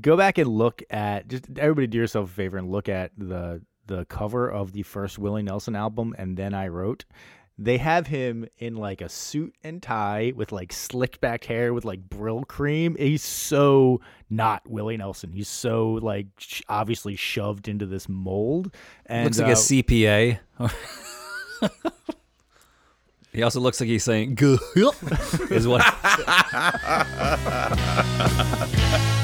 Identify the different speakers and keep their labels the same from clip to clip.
Speaker 1: go back and look at just everybody do yourself a favor and look at the the cover of the first Willie Nelson album and then I wrote they have him in like a suit and tie with like slicked back hair with like Brylcreem. He's so not Willie Nelson. He's so like sh- obviously shoved into this mold. And
Speaker 2: looks like
Speaker 1: uh,
Speaker 2: a CPA. he also looks like he's saying "good" is what.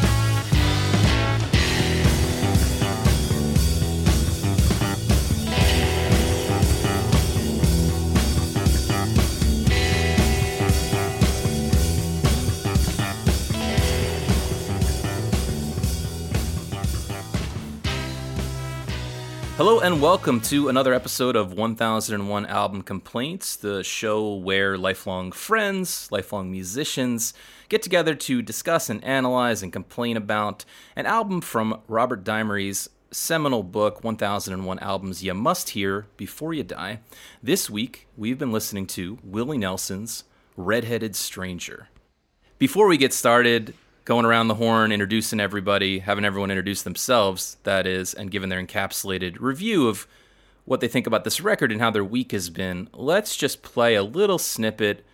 Speaker 3: Hello and welcome to another episode of 1001 Album Complaints, the show where lifelong friends, lifelong musicians get together to discuss and analyze and complain about an album from Robert Dimery's seminal book, 1001 Albums You Must Hear Before You Die. This week, we've been listening to Willie Nelson's Redheaded Stranger. Before we get started, going around the horn, introducing everybody, having everyone introduce themselves, that is, and giving their encapsulated review of what they think about this record and how their week has been, let's just play a little snippet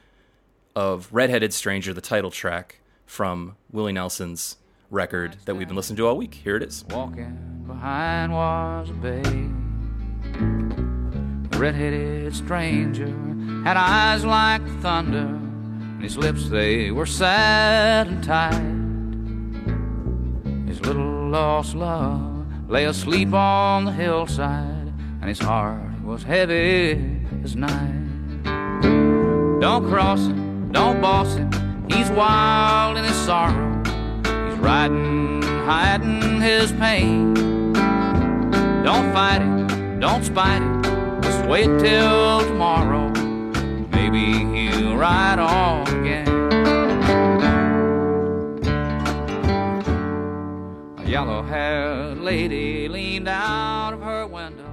Speaker 3: of Redheaded Stranger, the title track from Willie Nelson's record that we've been listening to all week. Here it is.
Speaker 4: Walking behind was a babe. Red-headed stranger had eyes like thunder, and his lips they were sad and tight. His little lost love lay asleep on the hillside, and his heart was heavy as night. Don't cross him, don't boss him. He's wild in his sorrow. He's riding, hiding his pain. Don't fight it, don't spite it. Just wait till tomorrow. Maybe he'll ride on again. Yellow haired lady leaned out of her window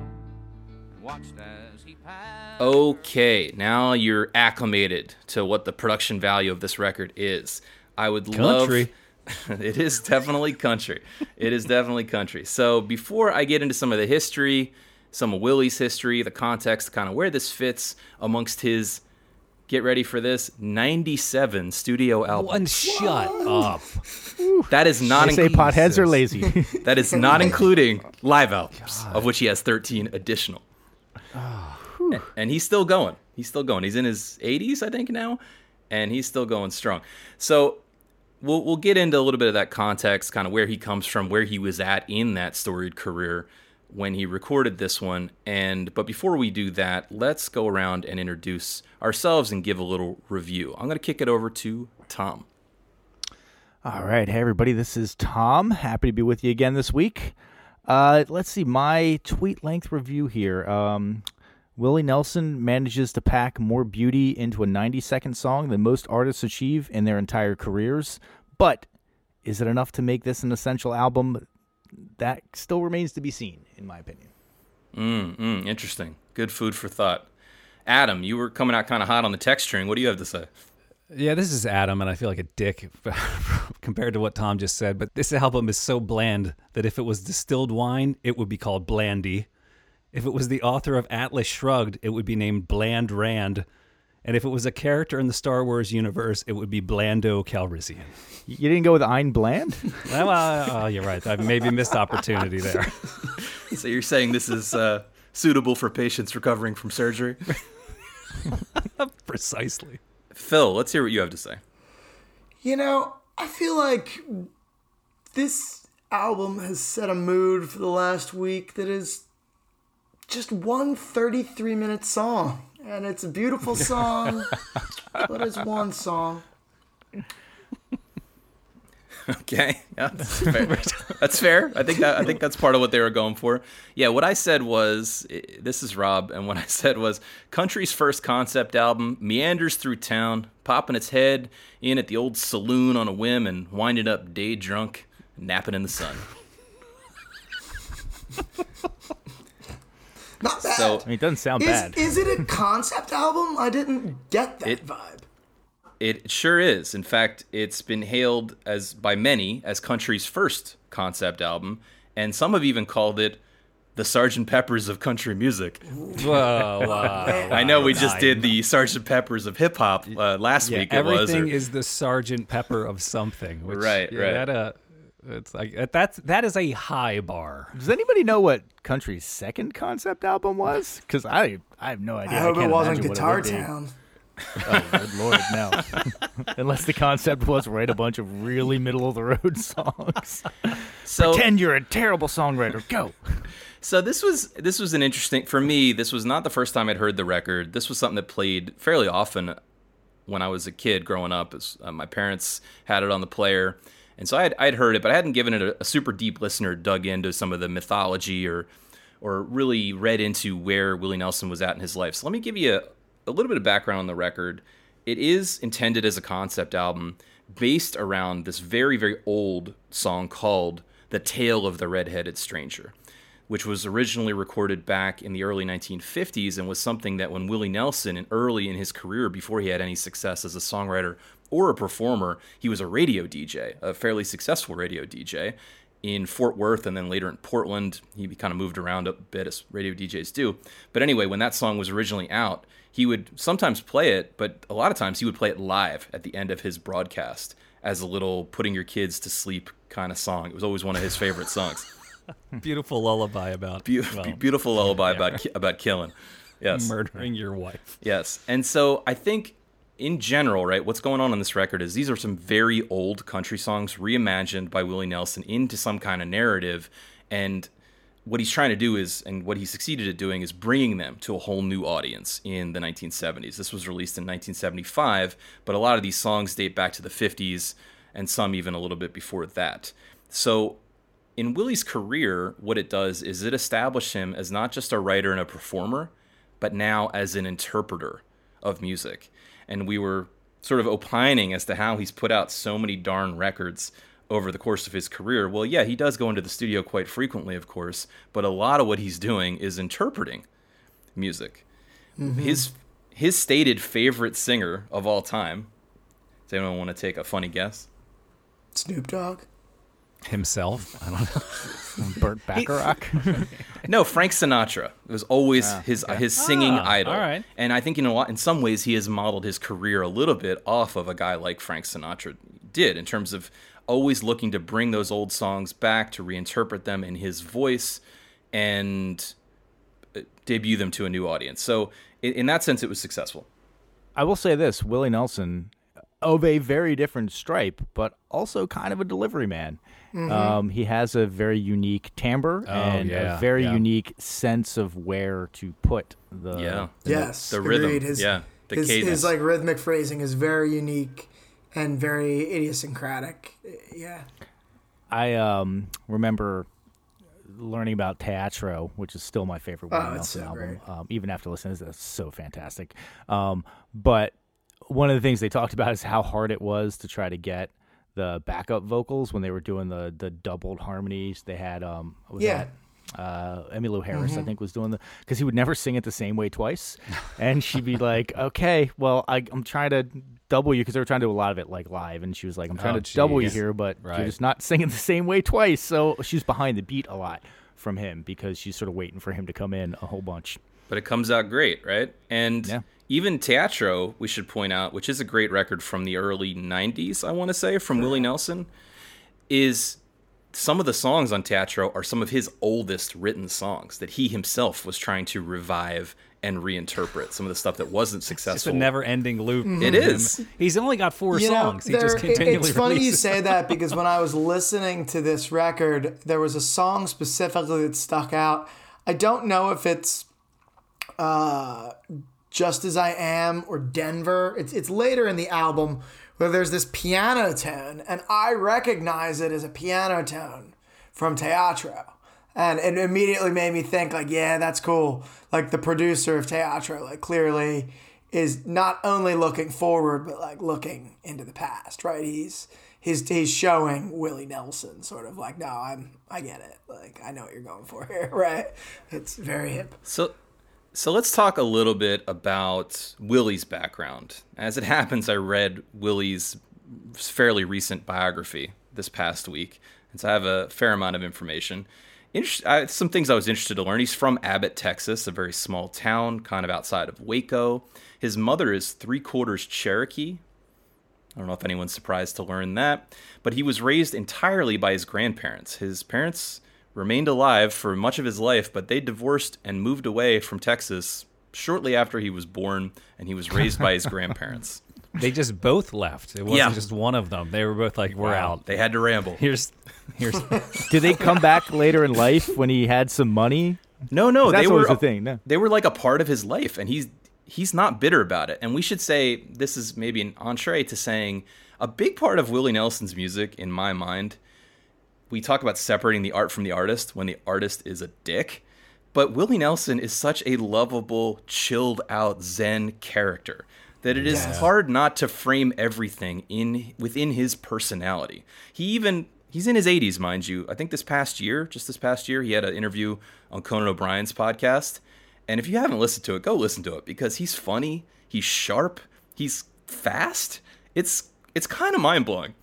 Speaker 4: and watched as he passed.
Speaker 3: Okay, now you're acclimated to what the production value of this record is. I would
Speaker 2: Country.
Speaker 3: love. it is definitely country. It is definitely country. So before I get into some of the history, some of Willie's history, the context, kind of where this fits amongst his. Get ready for this 97 studio album.
Speaker 2: One shut up.
Speaker 3: That is not
Speaker 1: they say potheads are lazy.
Speaker 3: that is not including live albums, of which he has 13 additional. Ah, a- and he's still going. He's still going. He's in his 80s, I think, now, and he's still going strong. So we'll we'll get into a little bit of that context, kind of where he comes from, where he was at in that storied career when he recorded this one. And but before we do that, let's go around and introduce ourselves and give a little review. I'm going to kick it over to Tom.
Speaker 1: All right. Hey, everybody. This is Tom. Happy to be with you again this week. Uh, let's see. My tweet length review here. Um, Willie Nelson manages to pack more beauty into a 90 second song than most artists achieve in their entire careers. But is it enough to make this an essential album? That still remains to be seen, in my opinion.
Speaker 3: Mm, mm, interesting. Good food for thought. Adam, you were coming out kind of hot on the text string. What do you have to say?
Speaker 2: Yeah, this is Adam, and I feel like a dick compared to what Tom just said. But this album is so bland that if it was distilled wine, it would be called Blandy. If it was the author of Atlas Shrugged, it would be named Bland Rand. And if it was a character in the Star Wars universe, it would be Blando Calrissian.
Speaker 1: You didn't go with Ein Bland?
Speaker 2: well, uh, oh, you're right. I maybe missed opportunity there.
Speaker 3: So you're saying this is uh, suitable for patients recovering from surgery?
Speaker 2: Precisely.
Speaker 3: Phil, let's hear what you have to say.
Speaker 5: You know, I feel like this album has set a mood for the last week that is just one 33 minute song. And it's a beautiful song, but it's one song.
Speaker 3: Okay, yeah, that's fair. that's fair. I think that I think that's part of what they were going for. Yeah, what I said was this is Rob, and what I said was country's first concept album meanders through town, popping its head in at the old saloon on a whim, and winding up day drunk, napping in the sun.
Speaker 5: Not bad.
Speaker 3: So
Speaker 1: I mean, it doesn't sound
Speaker 5: is,
Speaker 1: bad.
Speaker 5: is it a concept album? I didn't get that
Speaker 3: It-
Speaker 5: vibe.
Speaker 3: It sure is. In fact, it's been hailed as by many as country's first concept album, and some have even called it the Sgt. Peppers of country music.
Speaker 2: Whoa, wow.
Speaker 3: I know we just did the Sgt. Peppers of hip hop uh, last
Speaker 2: Yeah,
Speaker 3: week. It was.
Speaker 2: everything
Speaker 3: or-
Speaker 2: is the Sergeant Pepper of something. Which,
Speaker 3: Right,
Speaker 2: yeah,
Speaker 3: right.
Speaker 2: That, uh, it's like that's that is a high bar.
Speaker 1: Does anybody know what country's second concept album was? Because I I have no idea.
Speaker 5: I hope it wasn't Guitar
Speaker 1: would be.
Speaker 5: Town.
Speaker 1: Oh, good lord, no. Unless the concept was write a bunch of really middle of the road songs.
Speaker 3: so,
Speaker 1: Pretend you're a terrible songwriter. Go.
Speaker 3: So this was this was an interesting for me. This was not the first time I'd heard the record. This was something that played fairly often when I was a kid growing up. As, uh, my parents had it on the player, and so I'd, I'd heard it, but I hadn't given it a, a super deep listener, dug into some of the mythology or or really read into where Willie Nelson was at in his life. So let me give you a, a little bit of background on the record. It is intended as a concept album based around this very very old song called "The Tale of the Red-Headed Stranger." which was originally recorded back in the early 1950s and was something that when Willie Nelson, and early in his career, before he had any success as a songwriter or a performer, he was a radio DJ, a fairly successful radio DJ in Fort Worth and then later in Portland. He kind of moved around a bit as radio DJs do. But anyway, when that song was originally out, he would sometimes play it, but a lot of times he would play it live at the end of his broadcast as a little putting your kids to sleep kind of song. It was always one of his favorite songs.
Speaker 2: Beautiful lullaby about
Speaker 3: Be-
Speaker 2: well,
Speaker 3: beautiful lullaby about ki- about killing. Yes,
Speaker 2: murdering your wife.
Speaker 3: yes. And so I think in general, right, what's going on on this record is these are some very old country songs reimagined by Willie Nelson into some kind of narrative, and what he's trying to do is, and what he succeeded at doing, is bringing them to a whole new audience in the 1970s. This was released in 1975, but a lot of these songs date back to the 50s, and some even a little bit before that. So in Willie's career, what it does is it established him as not just a writer and a performer, but now as an interpreter of music. And we were sort of opining as to how he's put out so many darn records over the course of his career. Well, yeah, he does go into the studio quite frequently, of course, but a lot of what he's doing is interpreting music. Mm-hmm. His his stated favorite singer of all time. Does anyone want to take a funny guess?
Speaker 5: Snoop Dogg.
Speaker 2: Himself. I don't know.
Speaker 1: Burt Bacharach.
Speaker 3: No, Frank Sinatra. It was always his his singing
Speaker 2: Ah,
Speaker 3: idol.
Speaker 2: all right.
Speaker 3: And I think in a lot, in some ways, he has modeled his career a little bit off of a guy like Frank Sinatra did in terms of always looking to bring those old songs back to reinterpret them in his voice and uh, debut them to a new audience. So in, in that sense, it was successful.
Speaker 1: I will say this: Willie Nelson, of a very different stripe, but also kind of a delivery man. Um, he has a very unique timbre and
Speaker 2: yeah,
Speaker 1: a very
Speaker 2: yeah.
Speaker 1: unique sense of where to put the
Speaker 3: Yeah.
Speaker 1: the
Speaker 5: Yes,
Speaker 3: the rhythm,
Speaker 5: agreed. His,
Speaker 3: yeah, the
Speaker 5: his,
Speaker 3: cadence.
Speaker 5: his like rhythmic phrasing is very unique and very idiosyncratic. Yeah.
Speaker 1: I um, remember learning about Teatro, which is still my favorite Willie
Speaker 5: Oh, it's
Speaker 1: Nelson
Speaker 5: so
Speaker 1: album. Um, even after listening to this, it's so fantastic. Um, but one of the things they talked about is how hard it was to try to get the backup vocals when they were doing the the doubled harmonies. They had um, what was
Speaker 5: Yeah.
Speaker 1: that? Uh, Emmylou Harris,
Speaker 5: Mm-hmm.
Speaker 1: I think, was doing the because he would never sing it the same way twice, and she'd be like, "Okay, well, I, I'm trying to double you because they were trying to do a lot of it like live, and she was like, I'm trying
Speaker 2: Oh,
Speaker 1: to double you here, but
Speaker 2: Right.
Speaker 1: you're just not singing the same way twice. So she's behind the beat a lot from him because she's sort of waiting for him to come in a whole bunch.
Speaker 3: but it comes out great, right? And
Speaker 1: Yeah.
Speaker 3: Even Teatro, we should point out, which is a great record from the early 90s, I want to say, from Willie Nelson, is some of the songs on Teatro are some of his oldest written songs that he himself was trying to revive and reinterpret. Some of the stuff that wasn't successful.
Speaker 2: It's a never-ending loop.
Speaker 3: It is.
Speaker 2: He's only got four
Speaker 5: You know,
Speaker 2: songs. he just continually
Speaker 5: it's funny you say that because when I was listening to this record, there was a song specifically that stuck out. I don't know if it's uh, "Just as I Am" or "Denver." It's it's later in the album where there's this piano tone, and I recognize it as a piano tone from Teatro. And it immediately made me think, like, yeah, that's cool. Like the producer of Teatro, like clearly is not only looking forward, but like looking into the past, right? He's he's he's showing Willie Nelson sort of like, no, I'm I get it. Like I know what you're going for here, right? It's very hip.
Speaker 3: So, So let's talk a little bit about Willie's background. As it happens, I read Willie's fairly recent biography this past week, and so I have a fair amount of information. Inter- I, some things I was interested to learn. He's from Abbott, Texas, a very small town, kind of outside of Waco. His mother is three quarters Cherokee. I don't know if anyone's surprised to learn that, but he was raised entirely by his grandparents. His parents remained alive for much of his life, but they divorced and moved away from Texas shortly after he was born, and he was raised by his grandparents.
Speaker 2: They just both left. It wasn't
Speaker 3: Yeah.
Speaker 2: just one of them. They were both like, "We're out."
Speaker 3: They had to ramble.
Speaker 2: Here's, here's.
Speaker 1: Did they come back later in life when he had some money?
Speaker 3: No, no,
Speaker 1: That's
Speaker 3: they were
Speaker 1: the thing. No.
Speaker 3: they were like a part of his life, and he's he's not bitter about it. And we should say this is maybe an entree to saying a big part of Willie Nelson's music, in my mind. We talk about separating the art from the artist when the artist is a dick, but Willie Nelson is such a lovable, chilled out Zen character that it is hard not to frame everything in within his personality. He even he's in his 80s, mind you. I think this past year, just this past year, he had an interview on Conan O'Brien's podcast. And if you haven't listened to it, go listen to it because he's funny, he's sharp, he's fast. It's it's kind of mind blowing.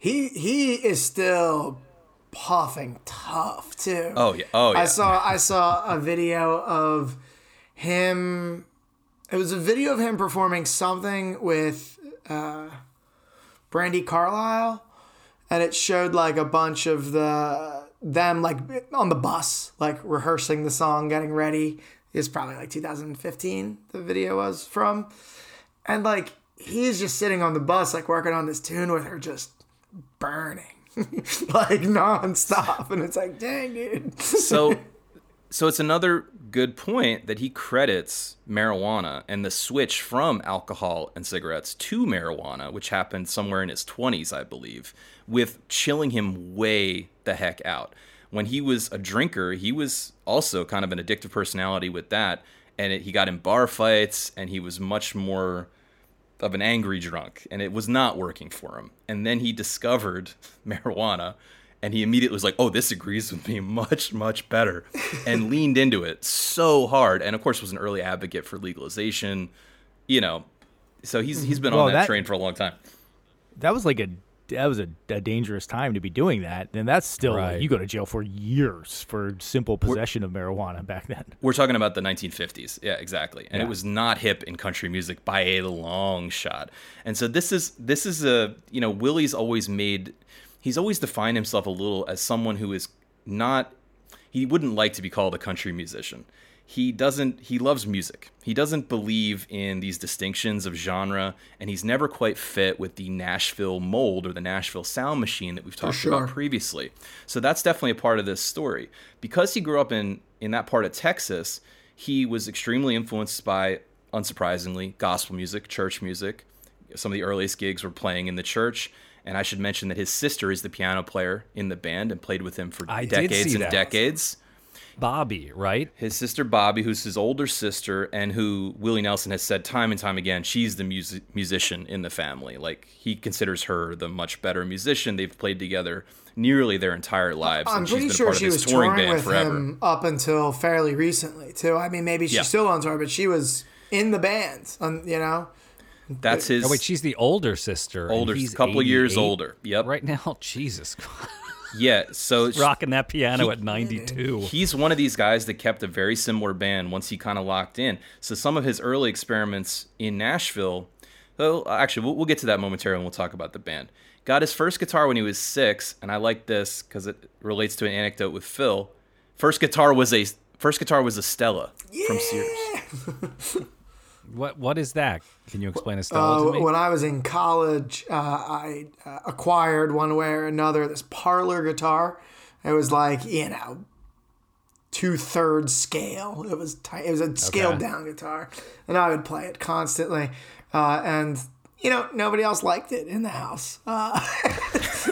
Speaker 5: He he is still puffing tough too.
Speaker 3: Oh yeah, oh yeah.
Speaker 5: I saw I saw a video of him. It was a video of him performing something with uh, Brandi Carlile, and it showed like a bunch of the them like on the bus, like rehearsing the song, getting ready. It's probably like 2015. The video was from, and like he's just sitting on the bus, like working on this tune with her, just burning. like nonstop, and it's like, dang, dude.
Speaker 3: so so it's another good point that he credits marijuana and the switch from alcohol and cigarettes to marijuana which happened somewhere in his 20s i believe with chilling him way the heck out when he was a drinker he was also kind of an addictive personality with that and it, he got in bar fights and he was much more of an angry drunk and it was not working for him. And then he discovered marijuana and he immediately was like, "Oh, this agrees with me much much better." and leaned into it so hard and of course was an early advocate for legalization, you know. So he's he's mm-hmm. been
Speaker 1: Well,
Speaker 3: on that,
Speaker 1: that-
Speaker 3: train for a long time.
Speaker 1: That was like a that was a, a dangerous time to be doing that, and that's still
Speaker 2: Right.
Speaker 1: you go to jail for years for simple possession of marijuana back then.
Speaker 3: We're talking about the 1950s. Yeah, exactly. And
Speaker 1: Yeah.
Speaker 3: it was not hip in country music by a long shot. And so this is this is a, you know, Willie's always made he's always defined himself a little as someone who is not he wouldn't like to be called a country musician. He doesn't he loves music. He doesn't believe in these distinctions of genre and he's never quite fit with the Nashville mold or the Nashville sound machine that we've talked
Speaker 5: sure.
Speaker 3: about previously. So that's definitely a part of this story. Because he grew up in in that part of Texas, he was extremely influenced by unsurprisingly gospel music, church music. Some of the earliest gigs were playing in the church. And I should mention that his sister is the piano player in the band and played with him for
Speaker 2: I
Speaker 3: decades and
Speaker 2: that.
Speaker 3: decades.
Speaker 2: Bobbie, right?
Speaker 3: His sister Bobbie, who's his older sister, and who Willie Nelson has said time and time again, she's the music musician in the family. Like he considers her the much better musician. They've played together nearly their entire lives.
Speaker 5: I'm
Speaker 3: and she's
Speaker 5: pretty
Speaker 3: been
Speaker 5: sure
Speaker 3: part
Speaker 5: she
Speaker 3: of
Speaker 5: was
Speaker 3: touring
Speaker 5: touring with
Speaker 3: forever.
Speaker 5: him up until fairly recently too. I mean, maybe she's
Speaker 3: Yeah.
Speaker 5: still on tour, but she was in the band. Um, you know,
Speaker 3: That's his
Speaker 2: Oh wait, she's the older sister. and
Speaker 3: older,
Speaker 2: he's
Speaker 3: couple years older. Yep.
Speaker 2: Right now, Jesus,
Speaker 3: Yeah. So
Speaker 2: rocking that piano
Speaker 3: He-
Speaker 2: at 92.
Speaker 3: he's one of these guys that kept a very similar band once he kind of locked in. So some of his early experiments in Nashville, well, actually, we'll, we'll get to that momentarily when we'll talk about the band. Got his first guitar when he was six, and I like this because it relates to an anecdote with Phil. First guitar was a first guitar was a Stella from Sears.
Speaker 2: What what is that? Can you explain a
Speaker 5: uh,
Speaker 2: to me?
Speaker 5: when I was in college, uh, I uh, acquired one way or another this parlor guitar. It was like you know, two thirds scale. It was ti- it was a scaled
Speaker 2: Okay.
Speaker 5: down guitar, and I would play it constantly. Uh, and you know, nobody else liked it in the house. Uh,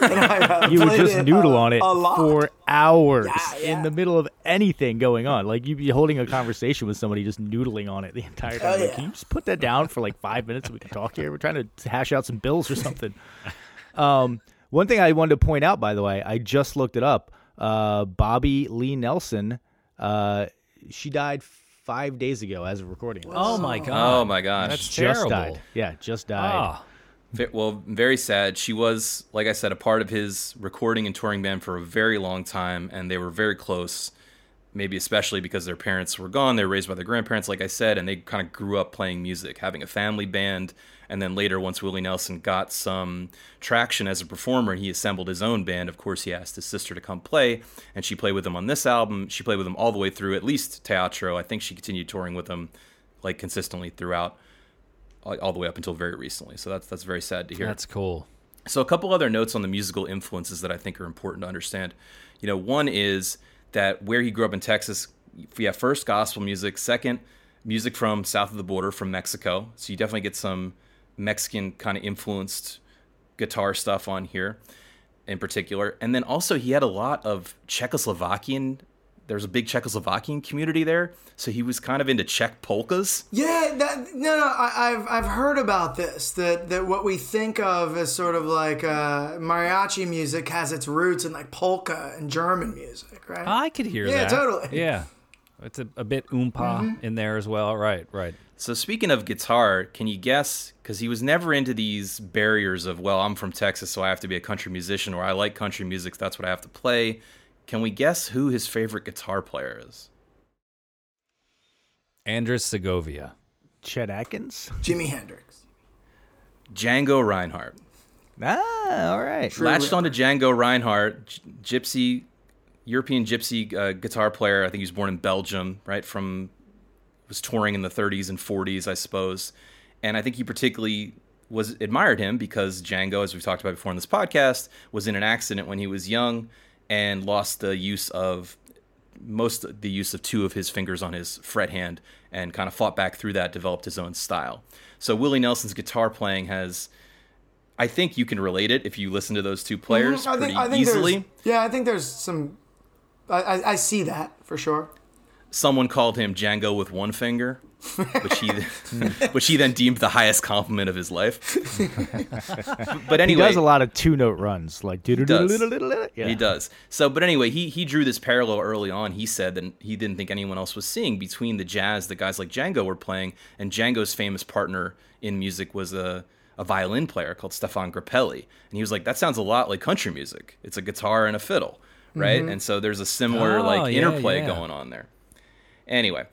Speaker 5: I, uh,
Speaker 1: You would just
Speaker 5: it,
Speaker 1: noodle
Speaker 5: uh,
Speaker 1: on it for hours
Speaker 5: Yeah, yeah.
Speaker 1: in the middle of anything going on. Like you'd be holding a conversation with somebody just noodling on it the entire time.
Speaker 5: Oh,
Speaker 1: Like,
Speaker 5: yeah.
Speaker 1: can you just put that down for like five minutes so we can talk here? We're trying to hash out some bills or something. um, one thing I wanted to point out, by the way, I just looked it up. Uh, Bobbie Lee Nelson, uh, she died five days ago as of recording. this.
Speaker 2: Oh my god.
Speaker 3: Oh my gosh.
Speaker 2: That's
Speaker 1: just
Speaker 2: terrible.
Speaker 1: died. Yeah, just died.
Speaker 2: Ah,
Speaker 3: Ve- Well, very sad. She was, like I said, a part of his recording and touring band for a very long time, and they were very close. Maybe especially because their parents were gone. They were raised by their grandparents, like I said, and they kind of grew up playing music, having a family band. And then later, once Willie Nelson got some traction as a performer, he assembled his own band. Of course, he asked his sister to come play, and she played with him on this album. She played with him all the way through, at least Teatro. I think she continued touring with him like consistently throughout all, all the way up until very recently. So that's that's very sad to hear.
Speaker 2: that's cool.
Speaker 3: So a couple other notes on the musical influences that I think are important to understand. You know, one is that where he grew up in Texas, yeah, first gospel music, second music from south of the border from Mexico. So you definitely get some Mexican kind of influenced guitar stuff on here in particular. And then also he had a lot of Czechoslovakian there's a big Czechoslovakian community there, so he was kind of into Czech polkas.
Speaker 5: Yeah, that, no, no, I, I've I've heard about this. That that what we think of as sort of like uh, mariachi music has its roots in like polka and German music, right?
Speaker 2: I could hear
Speaker 5: Yeah,
Speaker 2: that.
Speaker 5: Yeah, totally.
Speaker 2: Yeah. It's a, a bit oompa in there as well. Right, right.
Speaker 3: So speaking of guitar, can you guess? Because he was never into these barriers of, well, I'm from Texas, so I have to be a country musician, or I like country music, so that's what I have to play. Can we guess who his favorite guitar player is?
Speaker 2: Andres Segovia.
Speaker 1: Chet Atkins.
Speaker 5: Jimi Hendrix.
Speaker 3: Django Reinhardt.
Speaker 1: Ah, all right.
Speaker 3: Latched onto Django Reinhardt, G- gypsy, European gypsy uh, guitar player. I think he was born in Belgium, right? From was touring in the 30s and 40s, I suppose. And I think he particularly was admired him because Django, as we've talked about before in this podcast, was in an accident when he was young and lost the use of most the use of two of his fingers on his fret hand and kind of fought back through that, developed his own style. So Willie Nelson's guitar playing has I think you can relate it if you listen to those two mm-hmm. players
Speaker 5: I
Speaker 3: pretty
Speaker 5: think, I think
Speaker 3: easily.
Speaker 5: Yeah, I think there's some. I, I, I see that for sure.
Speaker 3: Someone called him Django with one finger, which he which he then deemed the highest compliment of his life. but anyway, He
Speaker 1: does a lot of two note runs, like do do do
Speaker 3: does.
Speaker 1: do do do.
Speaker 3: He does. So, but anyway, he he drew this parallel early on. He said that he didn't think anyone else was seeing between the jazz that guys like Django were playing, and Django's famous partner in music was a a violin player called Stéphane Grappelli, and he was like, that sounds a lot like country music. It's a guitar and a fiddle, right? And so there's a similar
Speaker 2: Oh,
Speaker 3: like
Speaker 2: yeah,
Speaker 3: interplay
Speaker 2: yeah.
Speaker 3: going on there. Anyway,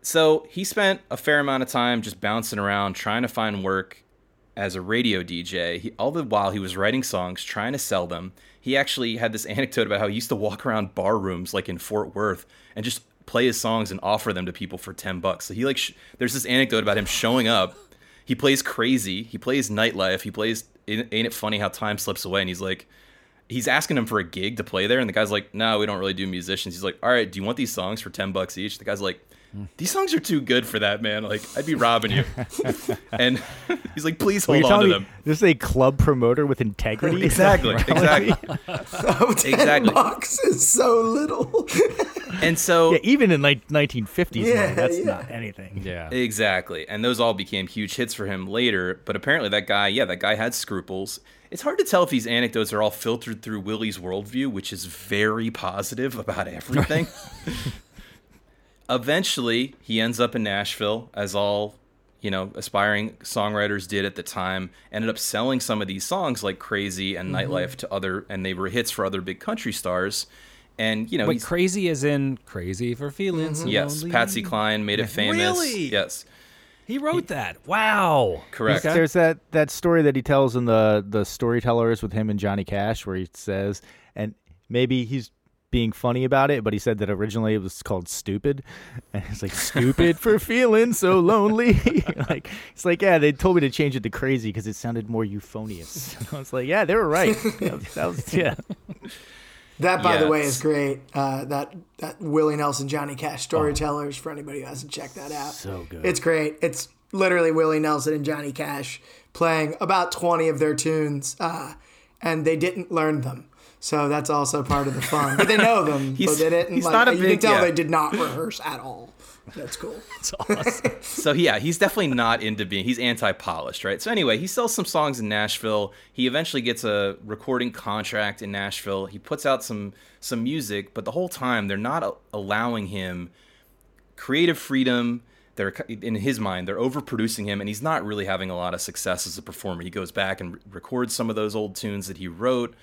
Speaker 3: so he spent a fair amount of time just bouncing around trying to find work as a radio DJ. He, all the while he was writing songs, trying to sell them. He actually had this anecdote about how he used to walk around bar rooms like in Fort Worth and just play his songs and offer them to people for 10 bucks. So he like sh- there's this anecdote about him showing up. He plays crazy. He plays nightlife. He plays ain't ain't it funny how time slips away and he's like he's asking him for a gig to play there and the guy's like no we don't really do musicians he's like all right do you want these songs for 10 bucks each the guy's like these songs are too good for that man like i'd be robbing you and he's like please hold
Speaker 1: you're
Speaker 3: on to them
Speaker 1: this is a club promoter with integrity?
Speaker 3: exactly exactly
Speaker 5: 10
Speaker 3: Exactly.
Speaker 5: bucks is so little.
Speaker 3: and so
Speaker 1: Yeah, even in like 1950s,
Speaker 5: Yeah,
Speaker 1: money, that's
Speaker 5: yeah.
Speaker 1: not anything.
Speaker 2: Yeah.
Speaker 3: Exactly. And those all became huge hits for him later. But apparently, that guy, yeah, that guy had scruples. It's hard to tell if these anecdotes are all filtered through Willie's worldview, which is very positive about everything. Eventually, he ends up in Nashville, as all you know aspiring songwriters did at the time. Ended up selling some of these songs like "Crazy" and mm-hmm. "Nightlife" to other, and they were hits for other big country stars. And you know,
Speaker 2: But crazy as in crazy for feeling so
Speaker 3: mm-hmm.
Speaker 2: yes.
Speaker 3: Patsy Cline made it famous.
Speaker 2: Really?
Speaker 3: Yes,
Speaker 2: He wrote that. Wow.
Speaker 3: correct.
Speaker 2: Okay.
Speaker 1: There's that that story that he tells in the the storytellers with him and Johnny Cash, where he says, and maybe he's being funny about it, but he said that originally it was called "Stupid," and it's like "Stupid for feeling so lonely." like it's like, yeah, they told me to change it to "Crazy" because it sounded more euphonious. I was like, yeah, they were right. That was, that was- yeah,
Speaker 5: That, by the way, is great. Uh, that that Willie Nelson, Johnny Cash storytellers. For anybody who hasn't checked that out,
Speaker 1: so good.
Speaker 5: it's great. It's literally Willie Nelson and Johnny Cash playing about twenty of their tunes, uh, and they didn't learn them. So that's also part of the fun. But they know them.
Speaker 3: He's-
Speaker 5: but they didn't.
Speaker 3: he's
Speaker 5: like,
Speaker 3: not a
Speaker 5: you
Speaker 3: big-
Speaker 5: can tell
Speaker 3: yeah.
Speaker 5: they did not rehearse at all. That's cool.
Speaker 3: So yeah, he's definitely not into being. He's anti-polished, right? So anyway, he sells some songs in Nashville. He eventually gets a recording contract in Nashville. He puts out some some music, but the whole time they're not allowing him creative freedom. They're in his mind, they're overproducing him, and he's not really having a lot of success as a performer. He goes back and re- records some of those old tunes that he wrote,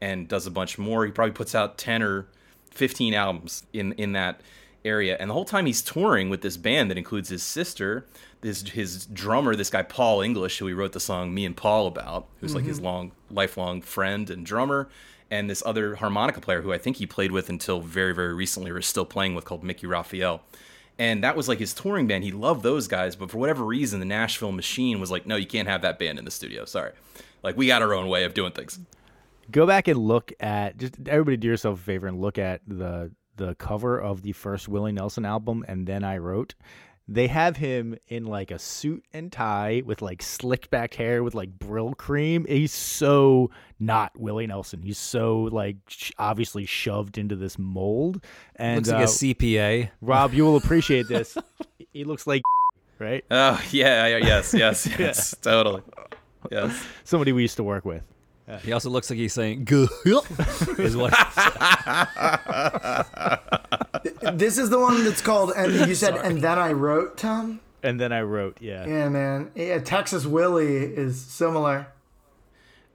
Speaker 3: and does a bunch more. He probably puts out ten or fifteen albums in in that area, and the whole time he's touring with this band that includes his sister, his his drummer, this guy Paul English, who he wrote the song "Me and Paul" about, who's like his mm-hmm. long lifelong friend and drummer, and this other harmonica player who I think he played with until very very recently, or is still playing with, called Mickey Raphael and that was like his touring band. He loved those guys, but for whatever reason, the Nashville Machine was like, "No, you can't have that band in the studio. Sorry, like we got our own way of doing things."
Speaker 1: Go back and look at just everybody do yourself a favor and look at the the cover of the first Willie Nelson album, and then I wrote. They have him in like a suit and tie with like slicked back hair with like Brylcreem. He's so not Willie Nelson. He's so like sh- obviously shoved into this mold. And
Speaker 2: Looks like
Speaker 1: uh,
Speaker 2: a CPA.
Speaker 1: Rob, you will appreciate this. he looks like right
Speaker 3: Oh yeah, yeah yes, yes, yes, totally, yes.
Speaker 1: somebody we used to work with.
Speaker 2: He also looks like he's saying "good." is what
Speaker 5: This is the one that's called, and you said, and then I wrote, Tom?
Speaker 1: And then I wrote, yeah.
Speaker 5: Yeah, man. Yeah, Texas Willie is similar.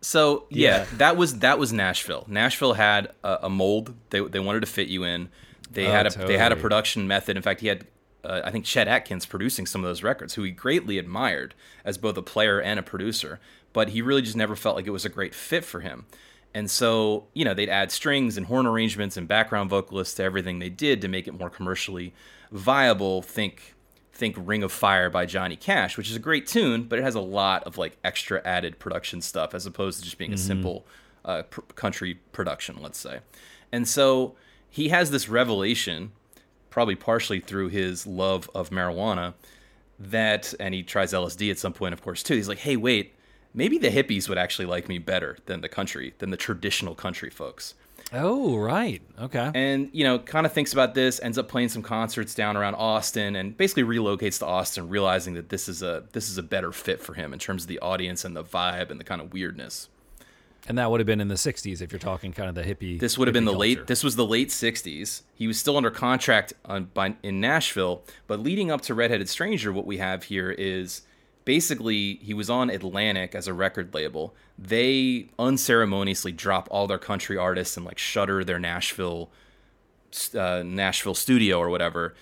Speaker 3: So yeah,
Speaker 1: Yeah.
Speaker 3: that was that was Nashville. Nashville had a, a mold they they wanted to fit you in. They had a they had a production method. In fact, he had uh, I think Chet Atkins producing some of those records, who he greatly admired as both a player and a producer. But he really just never felt like it was a great fit for him. And so, you know, they'd add strings and horn arrangements and background vocalists to everything they did to make it more commercially viable. Think think Ring of Fire by Johnny Cash, which is a great tune, but it has a lot of like extra added production stuff as opposed to just being a simple uh, pr- country production, let's say. And so he has this revelation, probably partially through his love of marijuana, that, and he tries LSD at some point, of course, too. He's like, hey, wait, maybe the hippies would actually like me better than the country, than the traditional country folks
Speaker 2: Oh, right. Okay.
Speaker 3: and you know kind of thinks about this ends up playing some concerts down around austin and basically relocates to austin realizing that this is a this is a better fit for him in terms of the audience and the vibe and the kind of weirdness
Speaker 2: And that would have been in the 60s if you're talking kind of the hippie.
Speaker 3: this would have been the
Speaker 2: hippie
Speaker 3: late this was the late 60s he was still under contract on, by, in nashville but leading up to redheaded stranger what we have here is basically he was on atlantic as a record label. They unceremoniously drop all their country artists and like shutter their nashville uh, nashville studio or whatever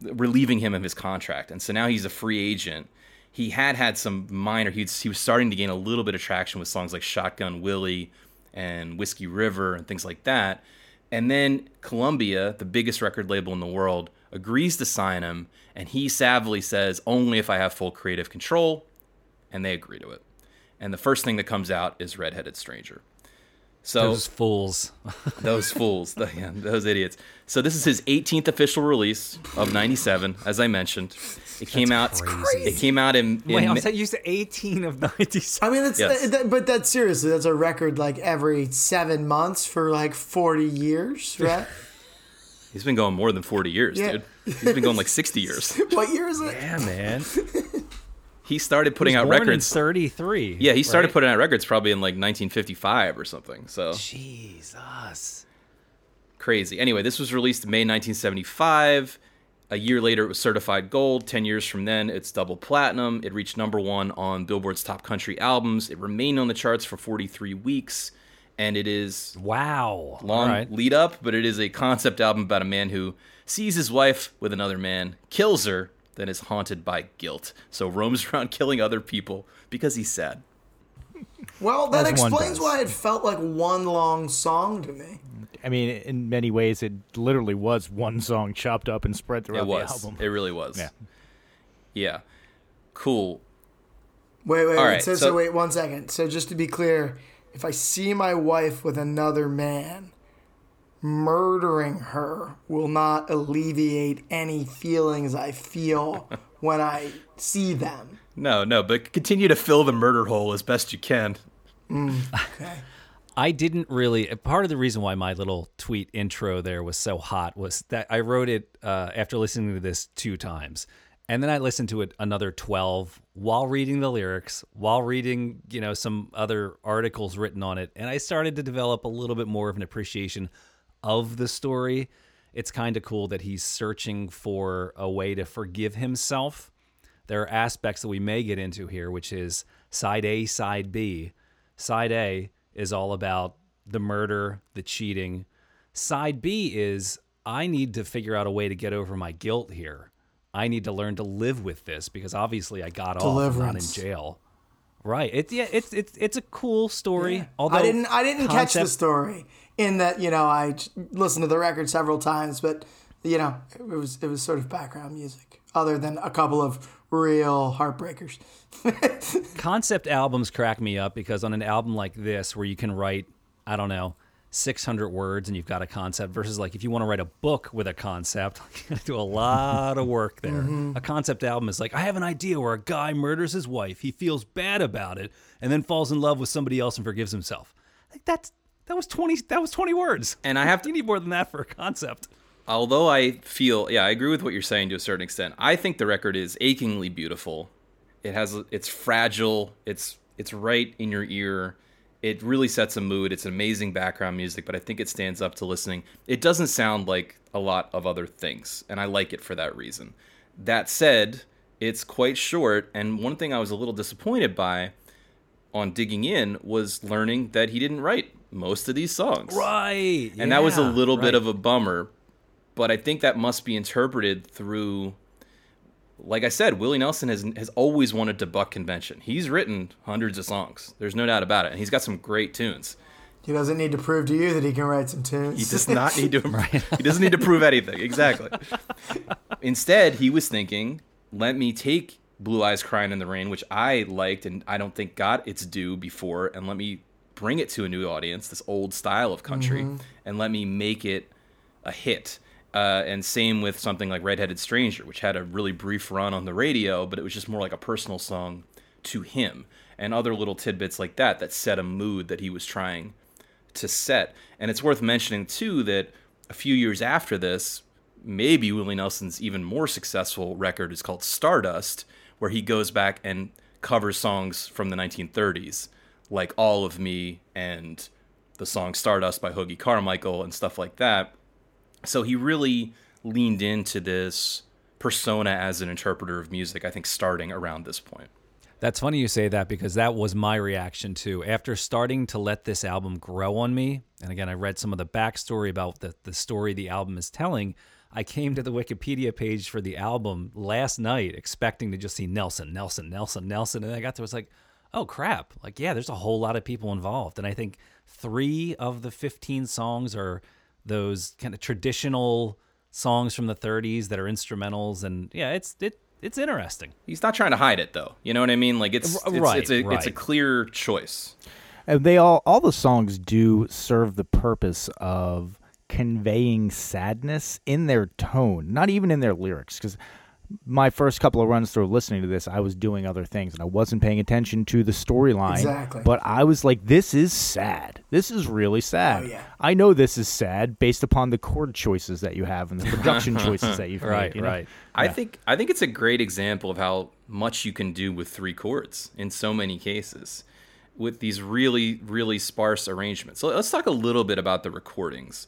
Speaker 3: relieving him of his contract. And so now he's a free agent. He had had some minor he was, he was starting to gain a little bit of traction with songs like shotgun willie and whiskey river and things like that. And then columbia the biggest record label in the world agrees to sign him and he savvily says only if i have full creative control and they agree to it and the first thing that comes out is redheaded stranger so
Speaker 2: Those fools.
Speaker 3: those fools, the- yeah, those idiots. So this is his 18th official release of '97, as I mentioned. It came out.
Speaker 2: crazy.
Speaker 3: It came out in. in
Speaker 2: Wait, I'm saying you said 18 of 97.
Speaker 5: I mean, that's
Speaker 3: Yes.
Speaker 5: that, but that's seriously, that's a record like every seven months for like 40 years, right?
Speaker 3: he's been going more than 40 years,
Speaker 5: Yeah.
Speaker 3: dude. He's been going like 60 years.
Speaker 5: what year is it?
Speaker 2: Yeah, man.
Speaker 3: He started putting out
Speaker 2: Born
Speaker 3: records.
Speaker 2: in 33.
Speaker 3: yeah, he started
Speaker 2: right?
Speaker 3: putting out records probably in like 1955 or something. So
Speaker 2: Jesus.
Speaker 3: crazy. Anyway, this was released May 1975. A year later, it was certified gold. Ten years from then, it's double platinum. It reached number one on Billboard's top country albums. It remained on the charts for 43 weeks, and it is
Speaker 2: Wow.
Speaker 3: long
Speaker 2: All right.
Speaker 3: lead up, but it is a concept album about a man who sees his wife with another man, kills her, then is haunted by guilt. So roams around killing other people because he's sad.
Speaker 5: Well, that
Speaker 1: As
Speaker 5: explains why it felt like one long song to me.
Speaker 1: I mean, in many ways, it literally was one song chopped up and spread throughout
Speaker 3: It was.
Speaker 1: the album.
Speaker 3: It really was.
Speaker 1: Yeah.
Speaker 3: Yeah. Cool.
Speaker 5: Wait, wait,
Speaker 3: All
Speaker 5: wait.
Speaker 3: right,
Speaker 5: so,
Speaker 3: so-
Speaker 5: so wait one second. So just to be clear, if I see my wife with another man, murdering her will not alleviate any feelings I feel when I see them.
Speaker 3: No, no, but continue to fill the murder hole as best you can.
Speaker 5: Okay.
Speaker 2: I didn't really. Part of the reason why my little tweet intro there was so hot was that I wrote it uh, after listening to this two times, and then I listened to it another twelve while reading the lyrics, while reading you know some other articles written on it, and I started to develop a little bit more of an appreciation of the story. it's kind of cool that he's searching for a way to forgive himself. There are aspects that we may get into here, which is side A, side B. Side A is all about the murder, the cheating. Side B is I need to figure out a way to get over my guilt here. I need to learn to live with this because obviously I got off not in jail. Right. It's yeah. It's it's it's a cool story. Although
Speaker 5: I didn't I didn't catch the story in that you know I listened to the record several times, but you know it was it was sort of background music, other than a couple of real heartbreakers.
Speaker 2: concept albums crack me up because on an album like this where you can write i don't know 600 words and you've got a concept versus like if you want to write a book with a concept you got to do a lot of work there mm-hmm. a concept album is like i have an idea where a guy murders his wife he feels bad about it and then falls in love with somebody else and forgives himself like that's that was 20 that was 20 words
Speaker 3: And I have to
Speaker 2: you need more than that for a concept
Speaker 3: although I feel, yeah, I agree with what you're saying to a certain extent. I think the record is achingly beautiful. It has, it's fragile. It's it's right in your ear. It really sets a mood. It's amazing background music, but I think it stands up to listening. It doesn't sound like a lot of other things, and I like it for that reason. That said, it's quite short, and one thing I was a little disappointed by on digging in was learning that he didn't write most of these songs
Speaker 2: right
Speaker 3: and that was a
Speaker 2: yeah,
Speaker 3: little bit of a bummer but i think that must be interpreted through like i said willie nelson has has always wanted to buck convention. He's written hundreds of songs. There's no doubt about it. And he's got some great tunes.
Speaker 5: He doesn't need to prove to you that he can write some tunes.
Speaker 3: he does not need to write he doesn't need to prove anything. Exactly. Instead he was thinking let me take blue eyes crying in the rain which i liked and i don't think got its due before and let me bring it to a new audience this old style of country mm-hmm. and let me make it a hit uh, and same with something like redheaded stranger which had a really brief run on the radio but it was just more like a personal song to him and other little tidbits like that that set a mood that he was trying to set. And it's worth mentioning too that a few years after this, maybe Willie Nelson's even more successful record is called Stardust, where he goes back and covers songs from the 1930s, like All of Me and the song Stardust by Hoagy Carmichael and stuff like that. So he really leaned into this persona as an interpreter of music, I think, starting around this point.
Speaker 2: That's funny you say that because that was my reaction too. After starting to let this album grow on me, and again, I read some of the backstory about the, the story the album is telling. I came to the Wikipedia page for the album last night expecting to just see Nelson, Nelson, Nelson, Nelson. And I got there, was like, oh crap. Like, yeah, there's a whole lot of people involved. And I think three of the 15 songs are those kind of traditional songs from the 30s that are instrumentals. And yeah, it's, it, it's interesting.
Speaker 3: He's not trying to hide it though. You know what I mean? Like it's it's,
Speaker 2: right,
Speaker 3: it's a it's a clear choice.
Speaker 1: And they all all the songs do serve the purpose of conveying sadness in their tone, not even in their lyrics. Because my first couple of runs through listening to this, I was doing other things and I wasn't paying attention to the storyline.
Speaker 5: Exactly.
Speaker 1: But I was like, "This is sad. This is really sad."
Speaker 5: Oh, yeah.
Speaker 1: I know this is sad based upon the chord choices that you have and the production choices that you've
Speaker 2: Right,
Speaker 1: made. you know?
Speaker 2: right.
Speaker 3: I think I think it's a great example of how much you can do with three chords in so many cases with these really really sparse arrangements. So let's talk a little bit about the recordings,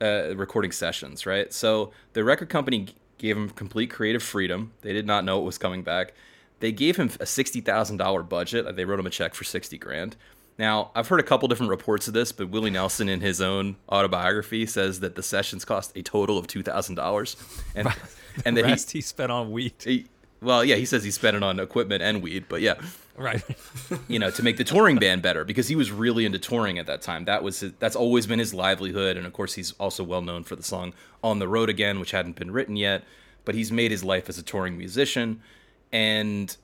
Speaker 3: uh, recording sessions, right? So the record company g- gave him complete creative freedom. They did not know it was coming back. They gave him a sixty thousand dollar budget. They wrote him a check for sixty grand. Now, I've heard a couple different reports of this, but Willie Nelson, in his own autobiography, says that the sessions cost a total of two thousand dollars, and and
Speaker 2: The
Speaker 3: that he,
Speaker 2: rest he spent on wheat.
Speaker 3: he, well, yeah, he says he spent it on equipment and weed, but yeah,
Speaker 2: Right.
Speaker 3: you know, to make the touring band better because he was really into touring at that time. That was his, that's always been his livelihood, and of course, he's also well known for the song "On the Road Again," which hadn't been written yet, but he's made his life as a touring musician, and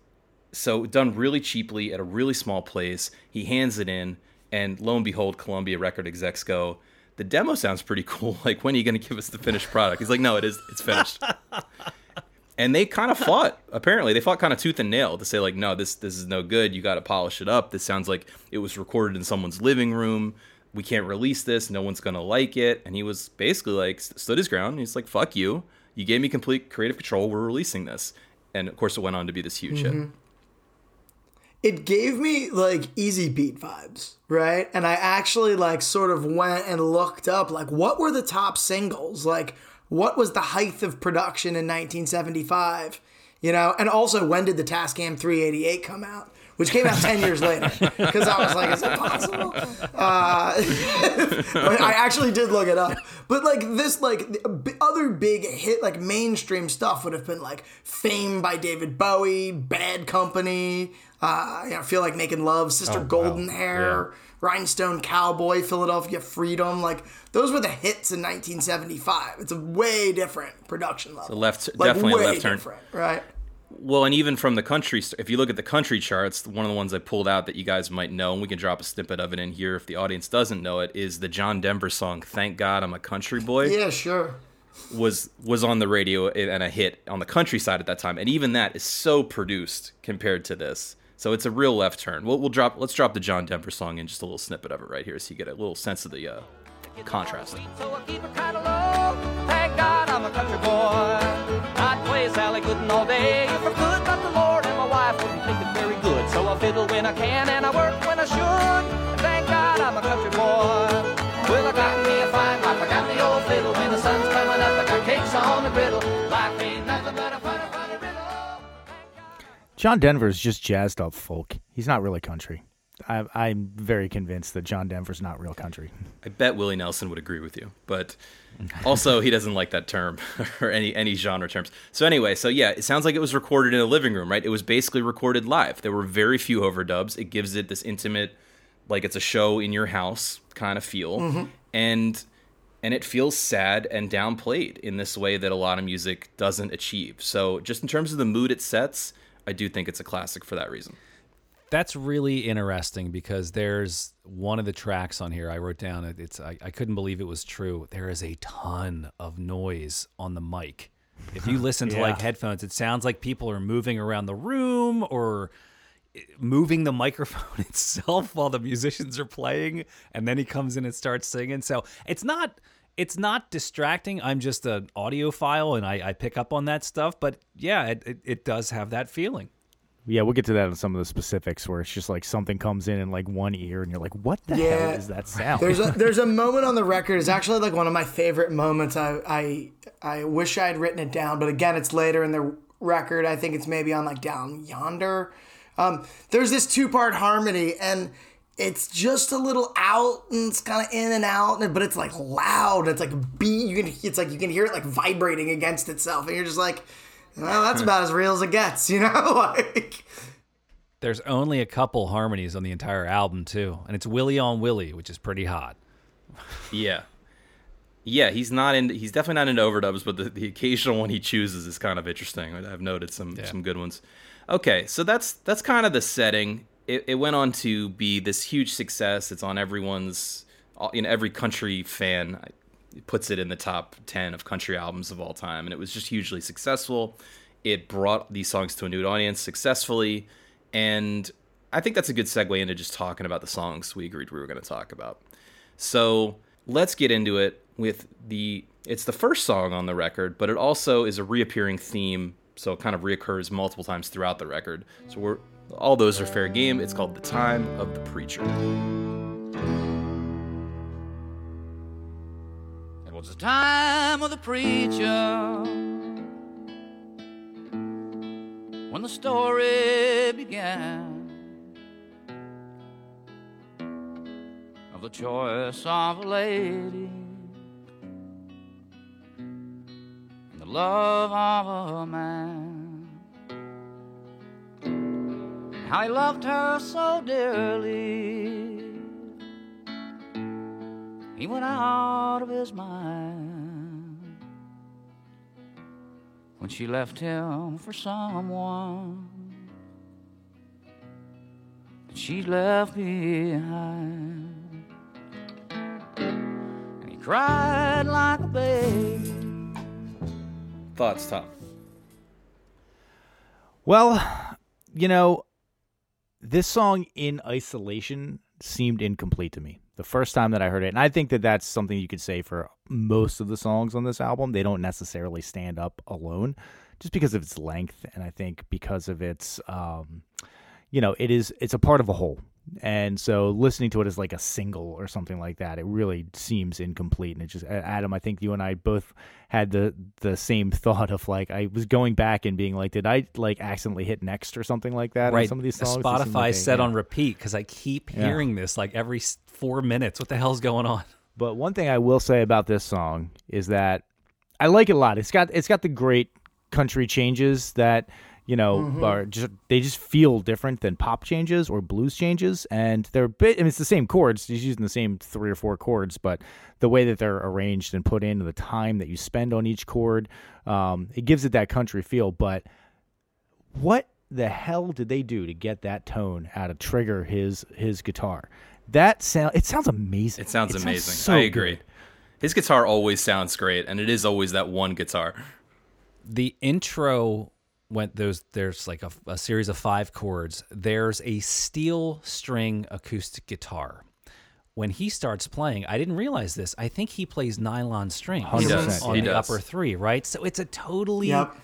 Speaker 3: so done really cheaply at a really small place. He hands it in, and lo and behold, Columbia record execs go. The demo sounds pretty cool. Like, when are you going to give us the finished product? He's like, no, it is. It's finished and they kind of fought apparently. They fought kind of tooth and nail to say like no this this is no good. You got to polish it up. This sounds like it was recorded in someone's living room. We can't release this. No one's gonna like it. And he was basically like stood his ground. He's like fuck you. You gave me complete creative control. We're releasing this. And of course it went on to be this huge hit. Mm-hmm.
Speaker 5: It gave me like easy beat vibes, right? And I actually like sort of went and looked up like what were the top singles? Like what was the height of production in 1975? You know, and also when did the Tascam 388 come out? Which came out 10 years later. Because I was like, is it possible? Uh, I actually did look it up. But like this, like other big hit, like mainstream stuff would have been like Fame by David Bowie, Bad Company, uh, you know, Feel Like Making Love, Sister Golden Hair, Rhinestone Cowboy, Philadelphia Freedom. Like those were the hits in 1975. It's a way different production level.
Speaker 3: The left-
Speaker 5: Like,
Speaker 3: definitely a
Speaker 5: way
Speaker 3: left turn.
Speaker 5: right?
Speaker 3: Well, and even from the country, if you look at the country charts, one of the ones I pulled out that you guys might know, and we can drop a snippet of it in here if the audience doesn't know it, is the John Denver song "Thank God I'm a Country Boy."
Speaker 5: Yeah, sure.
Speaker 3: was was on the radio eh, and a hit on the countryside at that time, and even that is so produced compared to this. So it's a real left turn. We'll, we'll drop. Let's drop the John Denver song in just a little snippet of it right here, so you get a little sense of the uh, contrast.
Speaker 6: I keep it kind of
Speaker 1: John Denver's just jazzed up folk. He's not really country. I, I'm very convinced that John Denver's not real country.
Speaker 3: I bet Willie Nelson would agree with you, but also he doesn't like that term or any any genre terms. So anyway, so yeah, it sounds like it was recorded in a living room, right? It was basically recorded live. There were very few overdubs. It gives it this intimate, like it's a show in your house kind of feel, mm-hmm. and and it feels sad and downplayed in this way that a lot of music doesn't achieve. So just in terms of the mood it sets, I do think it's a classic for that reason.
Speaker 2: That's really interesting because there's one of the tracks on here I wrote down. It's I, I couldn't believe it was true. There is a ton of noise on the mic. If you listen to like headphones, it sounds like people are moving around the room or eh, moving the microphone itself while the musicians are playing, and then he comes in and starts singing. So it's not it's not distracting. I'm just an audiophile and I, I pick up on that stuff. But yeah, it, it, it does have that feeling.
Speaker 1: Yeah, we'll get to that in some of the specifics where it's just like something comes in in like one ear and you're like, what the hell is that sound?
Speaker 5: There's a there's a moment on the record. It's actually like one of my favorite moments. I I I wish I had written it down, but again, it's later in the record. I think it's maybe on like down yonder. Um, there's this two part harmony, and it's just a little out, and it's kind of in and out, but it's like loud. It's like beat. You can it's like you can hear it like vibrating against itself, and you're just like, well, that's about as real as it gets, you know? like
Speaker 2: There's only a couple harmonies on the entire album too, and it's Willie on Willie, which is pretty hot.
Speaker 3: Yeah. Yeah, he's not in. He's definitely not into overdubs, but the, the occasional one he chooses is kind of interesting. I've noted some some good ones. Okay, so that's that's kind of the setting. It, it went on to be this huge success. It's on everyone's, you know, every country fan uh, puts it in the top ten of country albums of all time, and it was just hugely successful. It brought these songs to a new audience successfully, and I think that's a good segue into just talking about the songs we agreed we were going to talk about. So let's get into it with the. It's the first song on the record, but it also is a reappearing theme, so it kind of reoccurs multiple times throughout the record. So we're all those are fair game. It's called "The Time of the Preacher."
Speaker 4: It was the time of the preacher when the story began of the choice of a lady and the love of a man. How he loved her so dearly. He went out of his mind when she left him for someone that she left behind. And he cried like a baby.
Speaker 3: Thoughts, Tom?
Speaker 1: Well, you know, this song in isolation seemed incomplete to me the first time that I heard it. And I think that that's something you could say for most of the songs on this album. They don't necessarily stand up alone just because of its length. And I think because of its, um, you know, it is it's a part of a whole. And so listening to it as like a single or something like that, it really seems incomplete. And it just Adam, I think you and I both had the the same thought of like I was going back and being like, did I like accidentally hit next or something like that on
Speaker 2: Right.
Speaker 1: some of these songs? Seemed like
Speaker 2: Spotify set
Speaker 1: yeah.
Speaker 2: on repeat because I keep
Speaker 1: Yeah.
Speaker 2: hearing this like every four minutes. What the hell's going on?
Speaker 1: But one thing I will say about this song is that I like it a lot. It's got it's got the great country changes that you know are just they just feel different than pop changes or blues changes, and they're a bit. I mean, it's the same chords. He's using the same three or four chords, but the way that they're arranged and put in, and the time that you spend on each chord, um, it gives it that country feel. But what the hell did they do to get that tone out of Trigger his his guitar? That sound it sounds amazing.
Speaker 3: It sounds amazing.
Speaker 1: so
Speaker 3: I agree.
Speaker 1: good.
Speaker 3: His guitar always sounds great, and it is always that one guitar.
Speaker 2: the intro went those there's like a, a series of five chords there's a steel string acoustic guitar when he starts playing i didn't realize this i think he plays nylon strings
Speaker 1: He
Speaker 3: does.
Speaker 2: on
Speaker 3: He
Speaker 2: the
Speaker 3: does.
Speaker 2: upper three right so it's a totally
Speaker 5: Yep.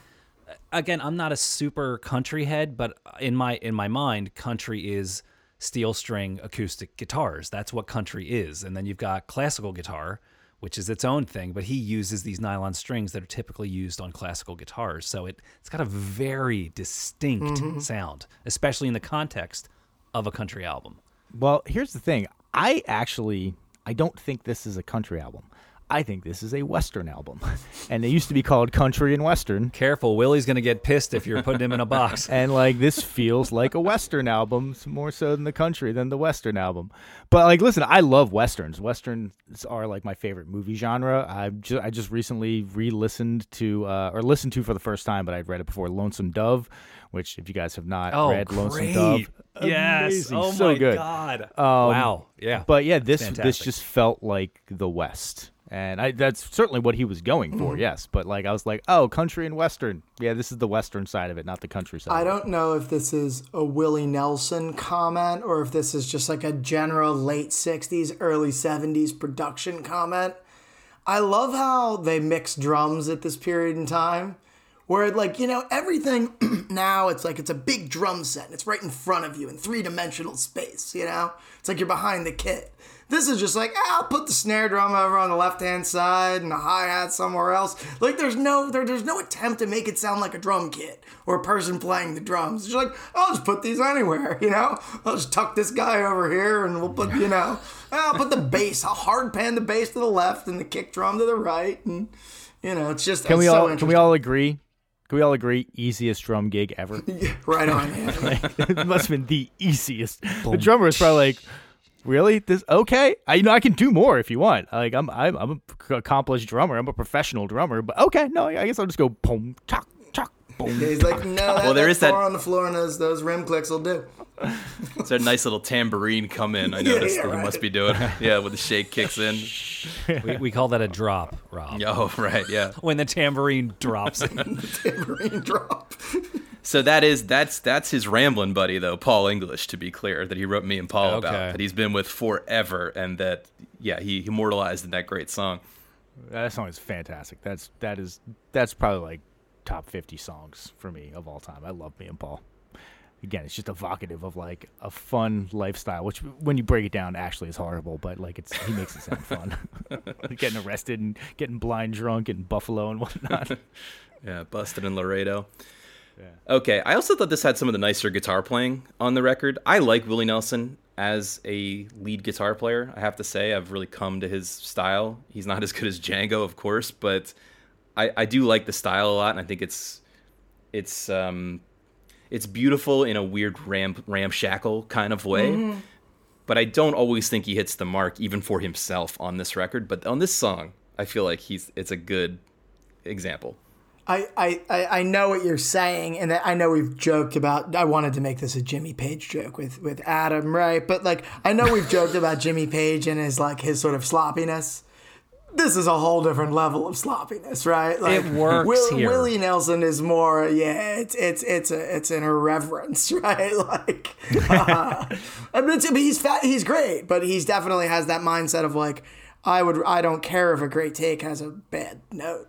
Speaker 2: again i'm not a super country head but in my in my mind country is steel string acoustic guitars that's what country is and then you've got classical guitar which is its own thing but he uses these nylon strings that are typically used on classical guitars so it, it's got a very distinct mm-hmm. sound especially in the context of a country album
Speaker 1: Well, here's the thing. I actually I don't think this is a country album. I think this is a western album. And it used to be called Country and Western.
Speaker 2: careful willie's going to get pissed if you're putting him in a box
Speaker 1: And like this feels like a western album more so than the country than the western album. But like listen, I love westerns. Westerns are like my favorite movie genre. I just I just recently re-listened to uh, or listened to for the first time, but I'd read it before Lonesome Dove, which if you guys have not
Speaker 2: oh
Speaker 1: read Lonesome Dove,
Speaker 2: yes
Speaker 1: amazing,
Speaker 2: oh
Speaker 1: so
Speaker 2: my
Speaker 1: good.
Speaker 2: god
Speaker 1: Um,
Speaker 2: wow yeah
Speaker 1: But yeah, this this just felt like the West. And I, that's certainly what he was going for, mm-hmm. yes. But like I was like, oh, country and western. Yeah, this is the western side of it, not the country side.
Speaker 5: I don't know if this is a Willie Nelson comment or if this is just like a general late 60s, early 70s production comment. I love how they mix drums at this period in time. Where, like, you know, everything now it's like it's a big drum set and it's right in front of you in three dimensional space, you know? It's like you're behind the kit. This is just like, ah, I'll put the snare drum over on the left hand side and the hi hat somewhere else. Like there's no there, there's no attempt to make it sound like a drum kit or a person playing the drums. It's just like, I'll just put these anywhere, you know? I'll just tuck this guy over here and we'll put, you know, I'll put the bass, I'll hard pan the bass to the left and the kick drum to the right. And you know, it's just
Speaker 1: Can we
Speaker 5: so
Speaker 1: all can we all agree? Can we all agree? Easiest drum gig ever.
Speaker 5: right on, yeah.
Speaker 1: it must have been the easiest. The drummer is probably like, really? This okay? I you know I can do more if you want. Like I'm I'm I'm a accomplished drummer. I'm a professional drummer. But okay, no, I guess I'll just go boom, chock, chock, boom.
Speaker 5: He's like, no, that,
Speaker 3: Well, there
Speaker 5: that
Speaker 3: is that-
Speaker 5: on the floor and those those rim clicks will do.
Speaker 3: It's a nice little tambourine come in. I noticed
Speaker 5: yeah,
Speaker 3: that he
Speaker 5: right.
Speaker 3: must be doing. Yeah, when the shake kicks in.
Speaker 2: we, we call that a drop rob
Speaker 3: Oh, right, yeah.
Speaker 2: when the tambourine drops in.
Speaker 5: Tambourine drop.
Speaker 3: So that is that's that's his rambling buddy though, Paul English. To be clear, that he wrote me and Paul
Speaker 2: Okay.
Speaker 3: about that he's been with forever, and that yeah he immortalized in that great song.
Speaker 1: That song is fantastic. That's that is that's probably like top fifty songs for me of all time. I love me and Paul. Again, it's just evocative of like a fun lifestyle, which when you break it down, actually is horrible. But like it's he makes it sound fun. getting arrested and getting blind drunk in Buffalo and whatnot.
Speaker 3: Yeah, busted in Laredo. Okay, I also thought this had some of the nicer guitar playing on the record. I like Willie Nelson as a lead guitar player. I have to say, I've really come to his style. He's not as good as Django, of course, but I, I do like the style a lot, and I think it's it's um it's beautiful in a weird ram ramshackle kind of way. But I don't always think he hits the mark, even for himself, on this record. But on this song, I feel like he's it's a good example.
Speaker 5: I, I, I know what you're saying, and I know we've joked about. I wanted to make this a Jimmy Page joke with with Adam, right? But like, I know we've joked about Jimmy Page and his like his sort of sloppiness. This is a whole different level of sloppiness, right? Like,
Speaker 2: It works here.
Speaker 5: Willie Nelson is more, yeah. It's it's it's a it's an irreverence, right? Like, uh, I mean, but he's fat, he's great, but he's definitely has that mindset of like, I would I don't care if a great take has a bad note.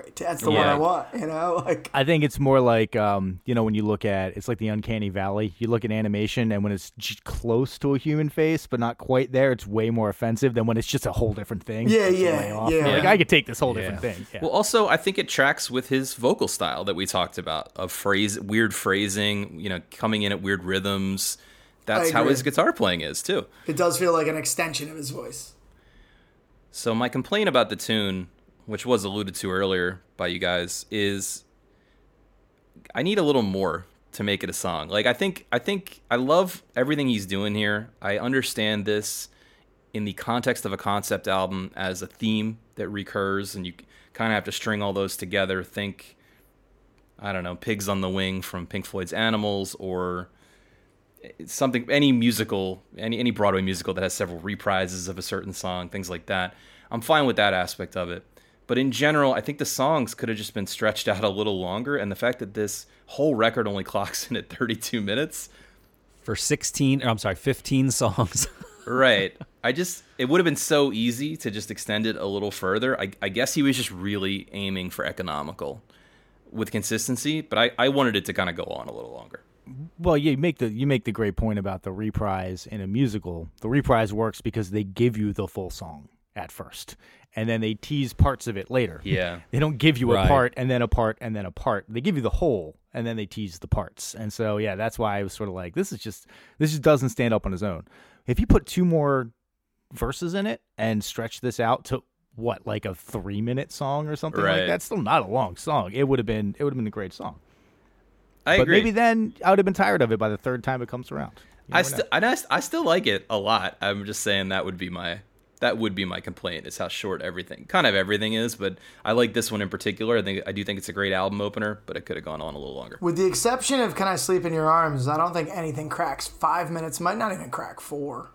Speaker 5: It's great. That's the one I want. You know, like
Speaker 1: I think it's more like um, you know when you look at it's like the uncanny valley. You look at animation, and when it's j- close to a human face but not quite there, it's way more offensive than when it's just a whole different thing.
Speaker 5: Yeah,
Speaker 1: It's
Speaker 5: yeah, yeah.
Speaker 1: Like I could take this whole
Speaker 2: Yeah.
Speaker 1: different thing. Yeah.
Speaker 3: Well, also, I think it tracks with his vocal style that we talked about of phrase, weird phrasing, you know, coming in at weird rhythms. That's how his guitar playing is too.
Speaker 5: it does feel like an extension of his voice.
Speaker 3: So my complaint about the tune, which was alluded to earlier by you guys, is I need a little more to make it a song. Like I think I think I love everything he's doing here. I understand this in the context of a concept album as a theme that recurs and you kind of have to string all those together. Think I don't know, Pigs on the Wing from Pink Floyd's Animals or something any musical any any Broadway musical that has several reprises of a certain song, things like that. I'm fine with that aspect of it. But in general, I think the songs could have just been stretched out a little longer and the fact that this whole record only clocks in at 32 minutes,
Speaker 2: For 16, or I'm sorry, 15 songs.
Speaker 3: right. I just it would have been so easy to just extend it a little further. I, I guess he was just really aiming for economical with consistency, but I, I wanted it to kind of go on a little longer.
Speaker 1: Well, you make the you make the great point about the reprise in a musical. The reprise works because they give you the full song at first, and then they tease parts of it later.
Speaker 3: Yeah.
Speaker 1: they don't give you a part and then a part and then a part. They give you the whole, and then they tease the parts. And so, yeah, that's why I was sort of like, this is just this just doesn't stand up on its own. If you put two more verses in it and stretch this out to what, like a three minute song or something
Speaker 3: Right.
Speaker 1: like that's still not a long song. It would have been it would have been a great song.
Speaker 3: I
Speaker 1: but
Speaker 3: agree.
Speaker 1: maybe then I would have been tired of it by the third time it comes around. You
Speaker 3: I
Speaker 1: know.
Speaker 3: still I, st- I still like it a lot. I'm just saying that would be my that would be my complaint is how short everything kind of everything is. But I like this one in particular. I think I do think it's a great album opener, but it could have gone on a little longer.
Speaker 5: With the exception of "Can I Sleep in Your Arms," I don't think anything cracks five minutes. Might not even crack four.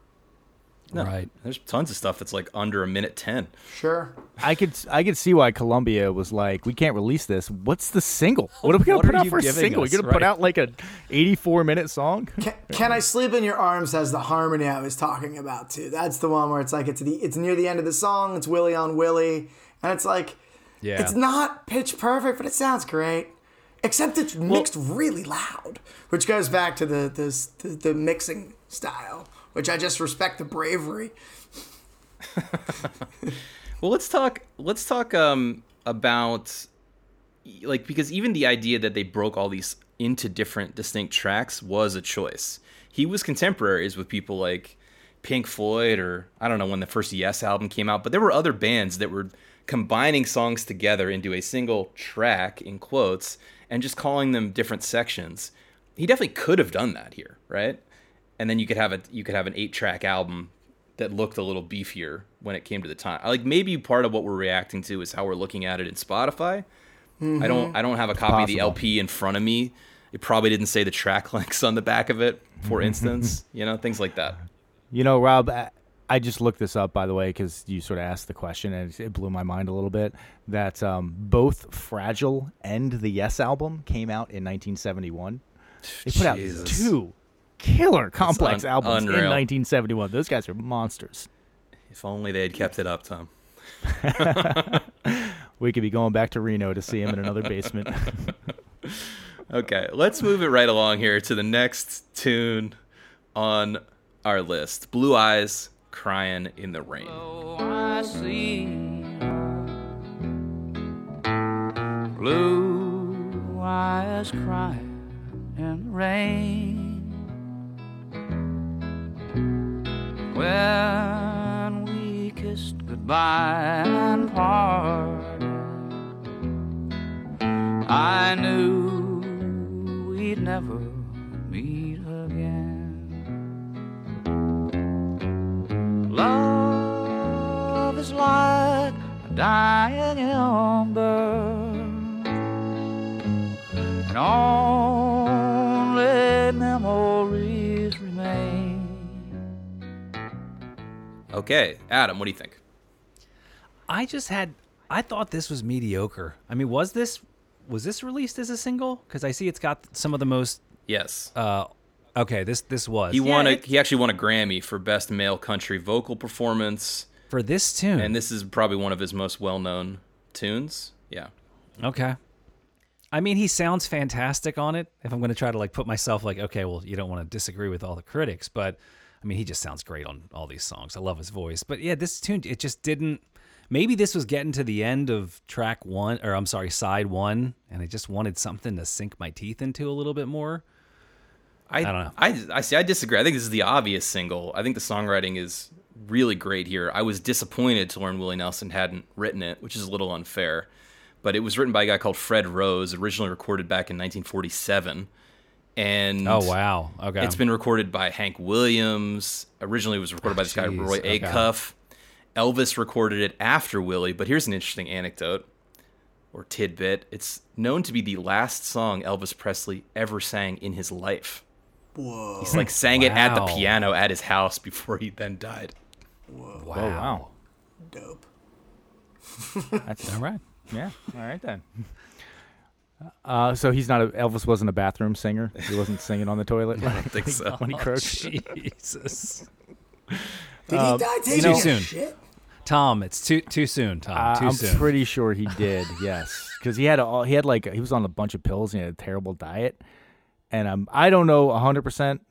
Speaker 3: No,
Speaker 2: Right.
Speaker 3: There's tons of stuff that's like under a minute ten.
Speaker 5: Sure.
Speaker 1: I could I could see why Columbia was like, we can't release this. What's the single? What are we gonna
Speaker 2: What
Speaker 1: put out
Speaker 2: you
Speaker 1: for a single?
Speaker 2: us?
Speaker 1: You're gonna put out like a 84 minute song?
Speaker 5: Can, Can I Sleep in Your Arms has the harmony I was talking about too. That's the one where it's like it's the it's near the end of the song. It's Willie on Willie, and it's like
Speaker 2: Yeah.
Speaker 5: it's not pitch perfect, but it sounds great. Except it's mixed really loud, which goes back to the this the, the mixing style, which I just respect the bravery.
Speaker 3: Well, let's talk. Let's talk um, about like because even the idea that they broke all these into different distinct tracks was a choice. He was contemporaries with people like Pink Floyd or I don't know when the first Yes album came out, but there were other bands that were combining songs together into a single track in quotes and just calling them different sections. He definitely could have done that here, right? And then you could have a you could have an eight track album that looked a little beefier when it came to the time. Like maybe part of what we're reacting to is how we're looking at it in Spotify. I don't I don't have a copy of the. LP in front of me. It probably didn't say the track links on the back of it, for instance. you know, things like that.
Speaker 1: You know, Rob, I, I just looked this up by the way because you sort of asked the question and it blew my mind a little bit. That um, both Fragile and the Yes album came out in 1971. They put
Speaker 3: Jesus.
Speaker 1: out two killer complex
Speaker 3: un-
Speaker 1: albums
Speaker 3: unreal.
Speaker 1: in 1971. Those guys are monsters.
Speaker 3: If only they had kept it up, Tom.
Speaker 1: We could be going back to Reno to see him in another basement.
Speaker 3: Okay, let's move it right along here to the next tune on our list. Blue Eyes Crying in the Rain.
Speaker 4: Oh, I see blue eyes crying in the rain when we kissed goodbye and parted. I knew we'd never meet again. Love is like a dying ember, and only
Speaker 3: Okay, Adam, what do you think?
Speaker 2: I just had. I thought this was mediocre. I mean, was this was this released as a single? Because I see it's got some of the most.
Speaker 3: Yes.
Speaker 2: Uh, okay, this this was.
Speaker 3: he
Speaker 2: Yeah,
Speaker 3: won a he actually won a Grammy for Best Male Country Vocal Performance,
Speaker 2: for this tune.
Speaker 3: and this is probably one of his most well-known tunes. Yeah.
Speaker 2: Okay. I mean, he sounds fantastic on it. If I'm going to try to like put myself like, okay, well, you don't want to disagree with all the critics, but I mean, he just sounds great on all these songs. I love his voice. But yeah, this tune, it just didn't. Maybe this was getting to the end of track one, or I'm sorry, side one, and I just wanted something to sink my teeth into a little bit more.
Speaker 3: I,
Speaker 2: don't know.
Speaker 3: I, I see. I disagree. I think this is the obvious single. I think the songwriting is really great here. I was disappointed to learn Willie Nelson hadn't written it, which is a little unfair. But it was written by a guy called Fred Rose, originally recorded back in 1947. And
Speaker 2: Oh wow, okay.
Speaker 3: It's been recorded by Hank Williams. Originally, it was recorded by this guy oh,
Speaker 2: Jeez,
Speaker 3: Roy
Speaker 2: okay.
Speaker 3: Acuff. Elvis recorded it after Willie. But here's an interesting anecdote or tidbit. It's known to be the last song Elvis Presley ever sang in his life.
Speaker 5: Whoa.
Speaker 3: He's like sang it at the piano at his house before he then died.
Speaker 2: wow.
Speaker 1: Oh wow.
Speaker 5: Dope.
Speaker 1: That's
Speaker 2: All right.
Speaker 1: yeah. All right then. Uh, so he's not a Elvis wasn't a bathroom singer. He wasn't singing on the toilet. I don't
Speaker 3: think so.
Speaker 1: when he croaked.
Speaker 2: Jesus.
Speaker 5: Did
Speaker 1: Um,
Speaker 5: he die taking
Speaker 2: know-
Speaker 5: a
Speaker 2: Soon.
Speaker 5: shit?
Speaker 2: Tom, it's too too soon. Tom,
Speaker 1: Uh,
Speaker 2: too
Speaker 1: I'm
Speaker 2: soon.
Speaker 1: pretty sure he did. Yes, because he had a, he had like he was on a bunch of pills. and He had a terrible diet, and um, I don't know hundred percent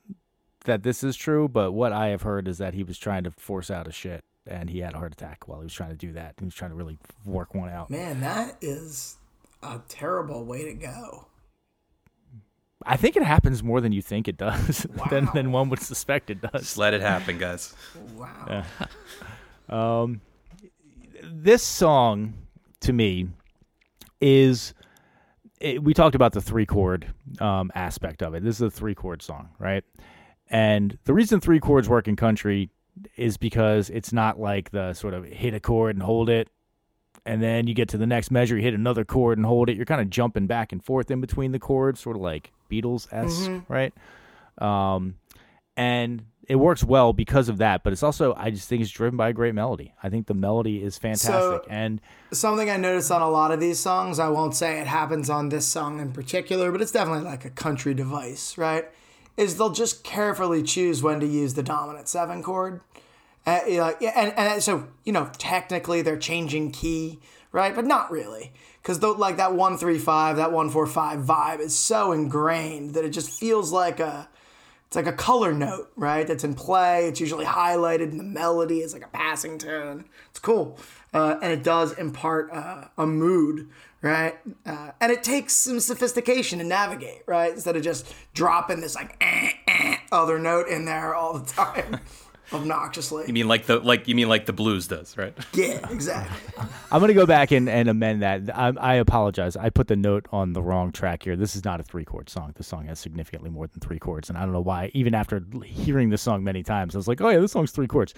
Speaker 1: that this is true, but what I have heard is that he was trying to force out a shit, and he had a heart attack while he was trying to do that. He was trying to really work one out.
Speaker 5: Man, that is a terrible way to go.
Speaker 1: I think it happens more than you think it does, than
Speaker 5: Wow.
Speaker 1: than than one would suspect it does.
Speaker 3: Just let it happen, guys.
Speaker 5: Wow.
Speaker 1: Um, this song to me is it, we talked about the three chord um, aspect of it. This is a three chord song, right? And the reason three chords work in country is because it's not like the sort of hit a chord and hold it, and then you get to the next measure, you hit another chord and hold it. You're kind of jumping back and forth in between the chords, sort of like Beatles esque, right? Um, and it works well because of that. But it's also, I just think it's driven by a great melody. I think the melody is fantastic,
Speaker 5: So-
Speaker 1: and
Speaker 5: Something I noticed on a lot of these songs, I won't say it happens on this song in particular, but it's definitely like a country device, right? Is they'll just carefully choose when to use the dominant seven chord. Uh, yeah, and, and so, you know, technically they're changing key, right? But not really. Because like that 135, that 145 vibe is so ingrained that it just feels like a, it's like a color note, right? That's in play. It's usually highlighted, and the melody is like a passing tone. It's cool, uh, and it does impart uh, a mood, right? Uh, and it takes some sophistication to navigate, right? Instead of just dropping this like eh, eh, other note in there all the time,
Speaker 3: You
Speaker 5: obnoxiously.
Speaker 3: mean like the like you mean like the blues does, right?
Speaker 5: Yeah, exactly.
Speaker 1: I'm gonna go back and, and amend that. I, I apologize. I put the note on the wrong track here. This is not a three chord song. The song has significantly more than three chords, and I don't know why. Even after hearing this song many times, I was like, oh yeah, this song's three chords.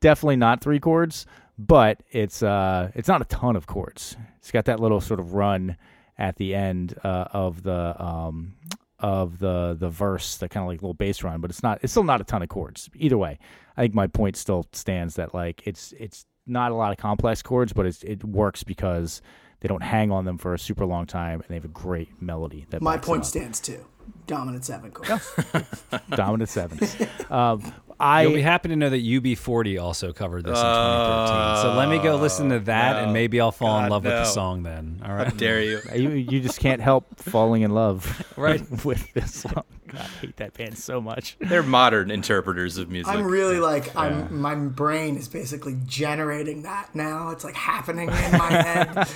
Speaker 1: Definitely not three chords, but it's uh it's not a ton of chords. It's got that little sort of run at the end uh, of the um of the the verse, the kind of like little bass run, but it's not. It's still not a ton of chords. Either way, I think my point still stands that like it's it's not a lot of complex chords, but it's, it works because they don't hang on them for a super long time, and they have a great melody. That
Speaker 5: My point
Speaker 1: up.
Speaker 5: stands too. Dominant seven chord.
Speaker 1: Dominant sevens. um, I
Speaker 2: You'll be happy to know that UB40 also covered this in 2013. So let me go listen to that, and maybe I'll fall in
Speaker 3: God,
Speaker 2: love with the song then. All right.
Speaker 3: Dare you?
Speaker 1: you, you just can't help falling in love
Speaker 2: Right.
Speaker 1: with this song. God, I hate that band so much.
Speaker 3: They're modern interpreters of music.
Speaker 5: I'm really like I'm my brain is basically generating that now. It's like happening in my head.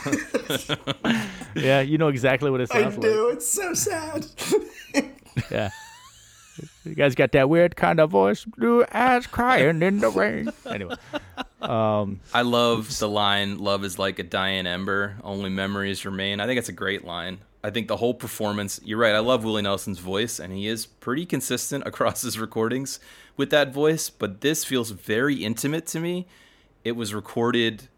Speaker 1: Yeah, you know exactly what it
Speaker 5: I
Speaker 1: sounds like.
Speaker 5: do. It's so sad.
Speaker 1: Yeah. You guys got that weird kind of voice, blue eyes crying in the rain. Anyway, um,
Speaker 3: I love the line "Love is like a dying ember, only memories remain." I think it's a great line. I think the whole performance. You're right. I love Willie Nelson's voice, and he is pretty consistent across his recordings with that voice. But this feels very intimate to me. It was recorded.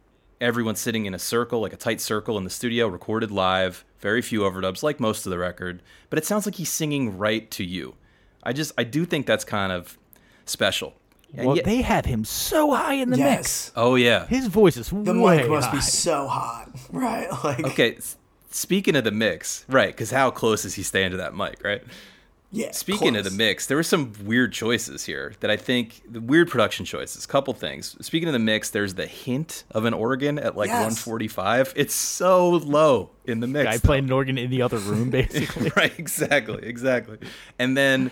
Speaker 3: Everyone sitting in a circle, like a tight circle in the studio, recorded live. Very few overdubs, like most of the record. But it sounds like he's singing right to you. I just, I do think that's kind of special. And
Speaker 1: well,
Speaker 3: yet-
Speaker 1: they have him so high in the
Speaker 5: Yes.
Speaker 1: mix.
Speaker 3: oh yeah,
Speaker 1: His voice is
Speaker 5: The
Speaker 1: way
Speaker 5: mic must
Speaker 1: high.
Speaker 5: be so hot, right? Like
Speaker 3: Okay, s- speaking of the mix, right? Because how close is he staying to that mic, right?
Speaker 5: Yeah.
Speaker 3: Speaking of the mix, there were some weird choices here that I think the weird production choices. Couple things. Speaking of the mix, there's the hint of an organ at like
Speaker 5: Yes.
Speaker 3: 145. It's so low in the mix. I
Speaker 1: played an organ in the other room, basically.
Speaker 3: right, exactly, exactly. And then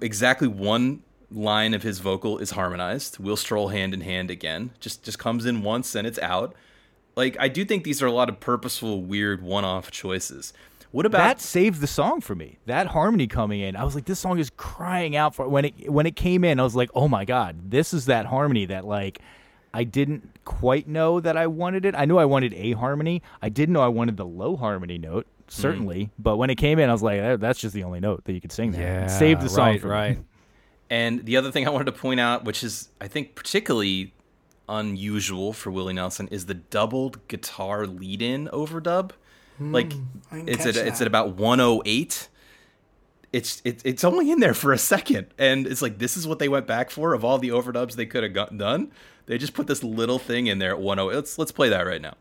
Speaker 3: exactly one line of his vocal is harmonized. We'll stroll hand in hand again. Just just comes in once and it's out. Like I do think these are a lot of purposeful, weird one-off choices. What about
Speaker 1: that saved the song for me. That harmony coming in, I was like, this song is crying out for when it when it came in. I was like, oh my god, this is that harmony that like I didn't quite know that I wanted it. I knew I wanted a harmony. I didn't know I wanted the low harmony note. Certainly, but when it came in, I was like, "Eh, "That's just the only note that you could sing there." It saved the song
Speaker 2: right,
Speaker 1: for me.
Speaker 2: right.
Speaker 3: And the other thing I wanted to point out, which is I think particularly unusual for Willie Nelson, is the doubled guitar lead-in overdub. like it's
Speaker 5: catch
Speaker 3: at it's at about 108. It's it's it's only in there for a second, and it's like this is what they went back for of all the overdubs they could have got done. They just put this little thing in there at 108. Let's let's play that right now.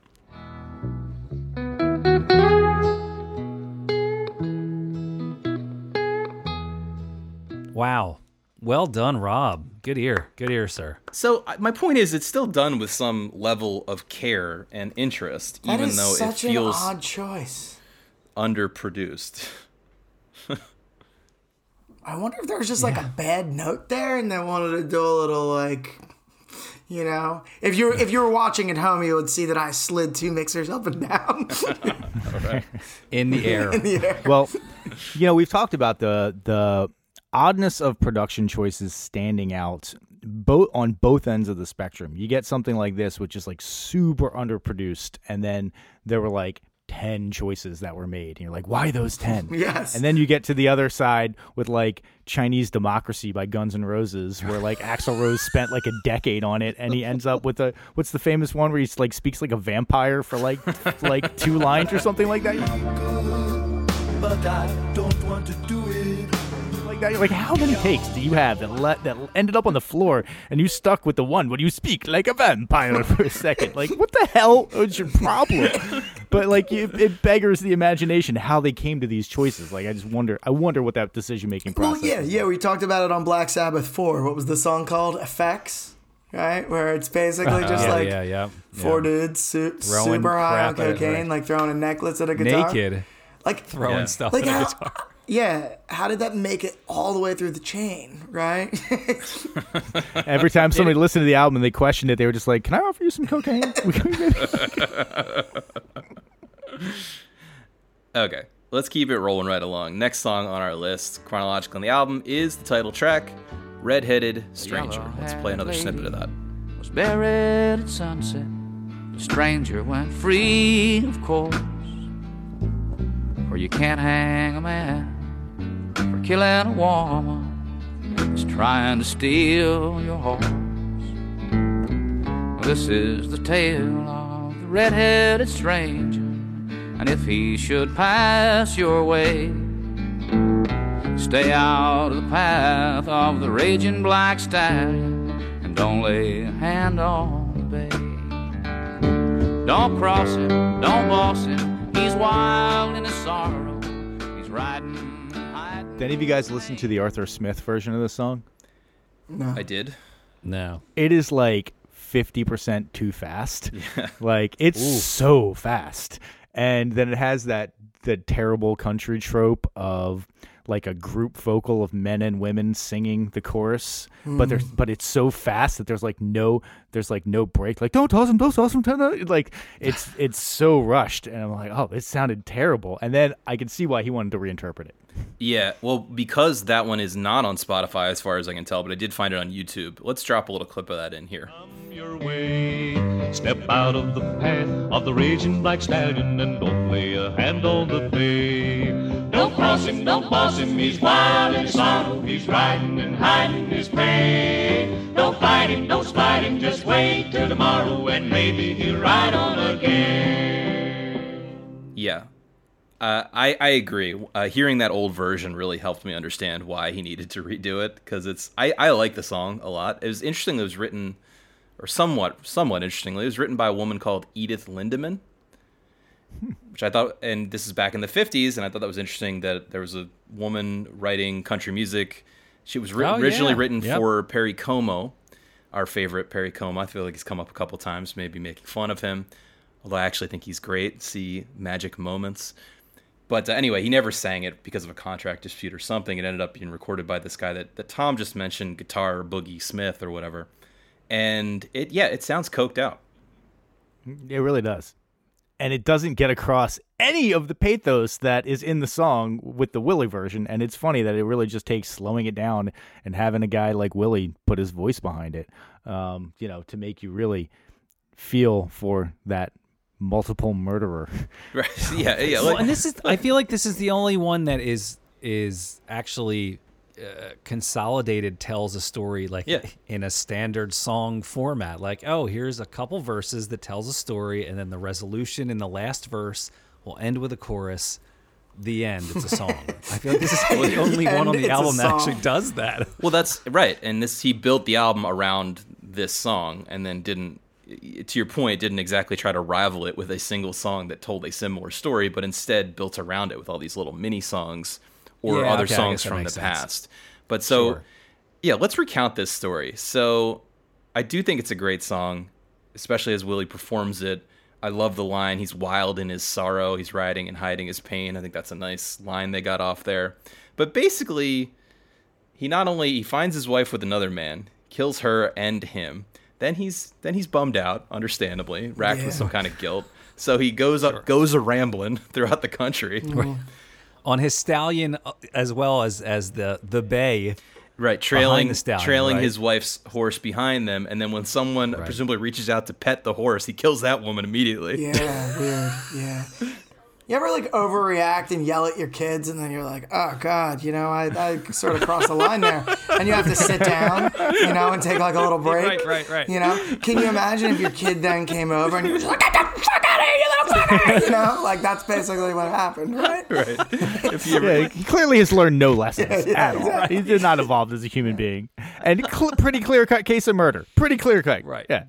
Speaker 2: Wow. Well done, Rob. Good ear. Good ear, sir.
Speaker 3: So uh, my point is, it's still done with some level of care and interest,
Speaker 5: That
Speaker 3: even
Speaker 5: is
Speaker 3: though it
Speaker 5: such
Speaker 3: feels
Speaker 5: an odd choice.
Speaker 3: underproduced.
Speaker 5: I wonder if there was just like a bad note there, and they wanted to do a little like, you know, if you were if you were watching at home, you would see that I slid two mixers up and down.
Speaker 2: In the air.
Speaker 5: yeah.
Speaker 1: well, you know, we've talked about the the oddness of production choices standing out both on both ends of the spectrum. You get something like this, which is like super underproduced, and then there were like ten choices that were made, and you're like, why those ten?
Speaker 5: Yes.
Speaker 1: And then you get to the other side with like Chinese Democracy by Guns N' Roses, where like Axl Rose spent like a decade on it, and he ends up with a what's the famous one where he like speaks like a vampire for like like two lines or something like that. Like that. You're like, how many takes do you have that let that ended up on the floor, and you stuck with the one when you speak like a vampire for a second? Like, what the hell is your problem? But like, it, it beggars the imagination how they came to these choices. Like, I just wonder. I wonder what that decision making
Speaker 5: Well,
Speaker 1: process.
Speaker 5: yeah,
Speaker 1: was
Speaker 5: yeah.
Speaker 1: like.
Speaker 5: We talked about it on Black Sabbath Four. What was the song called? Effects, right? Where it's basically uh, just
Speaker 2: yeah,
Speaker 5: like
Speaker 2: yeah, yeah.
Speaker 5: four
Speaker 2: yeah.
Speaker 5: dudes su- super high on
Speaker 2: crap it,
Speaker 5: cocaine,
Speaker 2: right.
Speaker 5: like throwing a necklace at a guitar.
Speaker 2: Naked.
Speaker 5: like
Speaker 2: Throwing
Speaker 3: Yeah.
Speaker 2: stuff
Speaker 5: Like
Speaker 2: at a guitar.
Speaker 5: Yeah, how did that make it all the way through the chain, right?
Speaker 1: Every time somebody listened to the album and they questioned it, they were just like, "Can I offer you some cocaine?"
Speaker 3: Okay, let's keep it rolling right along. Next song on our list, chronological on the album, is the title track, "Redheaded Stranger." Let's play another snippet of that.
Speaker 4: was buried at sunset. The stranger went free, of course. For you can't hang a man for killing a woman who's trying to steal your horse. This is the tale of the red-headed stranger, and if he should pass your way, stay out of the path of the raging black stallion, and don't lay a hand on the bay. Don't cross him, don't boss him. He's wild in his sorrow. He's riding. hiding
Speaker 1: Did any of you guys listen to the Arthur Smith version of this song? No.
Speaker 3: I did.
Speaker 2: No.
Speaker 1: It is like fifty percent too fast. Yeah. Like it's so fast, and then it has that the terrible country trope of like a group vocal of men and women singing the chorus, but there's hmm. but it's so fast that there's like no there's like no break. Like don't toss him, don't toss him, don't toss him." like it's it's so rushed, and I'm like, oh, it sounded terrible. And then I can see why he wanted to reinterpret it.
Speaker 3: Yeah, well, because that one is not on Spotify as far as I can tell, but I did find it on YouTube. Let's drop a little clip of that in here.
Speaker 7: Your way. Step out of the path of the raging black stallion and don't lay a hand on the bay. Don't cross him, don't boss him, he's wild in his he's riding and hiding his prey. Don't fight him, don't spite him, just wait till tomorrow and maybe he'll ride on again.
Speaker 3: Yeah. Uh, I, I agree. Uh, hearing that old version really helped me understand why he needed to redo it because it's I, I like the song a lot. It was interesting. It was written, or somewhat somewhat interestingly, it was written by a woman called Edith Lindeman. which I thought, and this is back in the 50s, and I thought that was interesting that there was a woman writing country music. She was ri-
Speaker 2: Oh,
Speaker 3: originally
Speaker 2: yeah.
Speaker 3: written
Speaker 2: Yep.
Speaker 3: for Perry Como, our favorite Perry Como. I feel like he's come up a couple times, maybe making fun of him, although I actually think he's great. See Magic Moments. But uh, anyway, he never sang it because of a contract dispute or something. It ended up being recorded by this guy that, that Tom just mentioned, Guitar Boogie Smith or whatever. And it, yeah, it sounds coked out.
Speaker 1: It really does. And it doesn't get across any of the pathos that is in the song with the Willie version. And it's funny that it really just takes slowing it down and having a guy like Willie put his voice behind it, um, you know, to make you really feel for that multiple murderer.
Speaker 3: Right? Yeah, yeah.
Speaker 2: Well,
Speaker 3: Like,
Speaker 2: and this is I feel like this is the only one that is is actually uh, consolidated tells a story like
Speaker 3: Yeah.
Speaker 2: in a standard song format like oh here's a couple verses that tells a story and then the resolution in the last verse will end with a chorus the end it's a song i feel like this is the only one on the album that actually does that
Speaker 3: well, that's right. And this he built the album around this song, and then didn't. To your point, didn't exactly try to rival it with a single song that told a similar story, but instead built around it with all these little mini songs or
Speaker 2: Yeah,
Speaker 3: other
Speaker 2: okay,
Speaker 3: songs from the
Speaker 2: sense.
Speaker 3: past. But so,
Speaker 2: Sure.
Speaker 3: yeah, let's recount this story. So, I do think it's a great song, especially as Willie performs it. I love the line, he's wild in his sorrow, he's riding and hiding his pain. I think that's a nice line they got off there. But basically, he not only he finds his wife with another man, kills her and him. Then he's then he's bummed out, understandably, racked with some kind of guilt. So he goes up, goes a rambling throughout the country.
Speaker 2: on his stallion uh, as well as as the the bay
Speaker 3: Right, trailing
Speaker 2: the stallion,
Speaker 3: trailing
Speaker 2: right?
Speaker 3: his wife's horse behind them, and then when someone presumably reaches out to pet the horse, he kills that woman immediately.
Speaker 5: Yeah, weird. Yeah. You ever like overreact and yell at your kids, and then you're like, "Oh God, you know, I, I sort of crossed the line there," and you have to sit down, you know, and take like a little break.
Speaker 2: Right, right, right.
Speaker 5: You know, can you imagine if your kid then came over and you were just like, "Get the fuck out of here, you little fucker!" You know, like that's basically what happened, right?
Speaker 3: Right. If you ever,
Speaker 1: Yeah, he clearly has learned no lessons
Speaker 5: yeah,
Speaker 1: at all.
Speaker 5: exactly.
Speaker 1: He did not evolve as a human being, and cl- pretty clear cut case of murder. Pretty clear cut.
Speaker 2: Right.
Speaker 1: Yeah.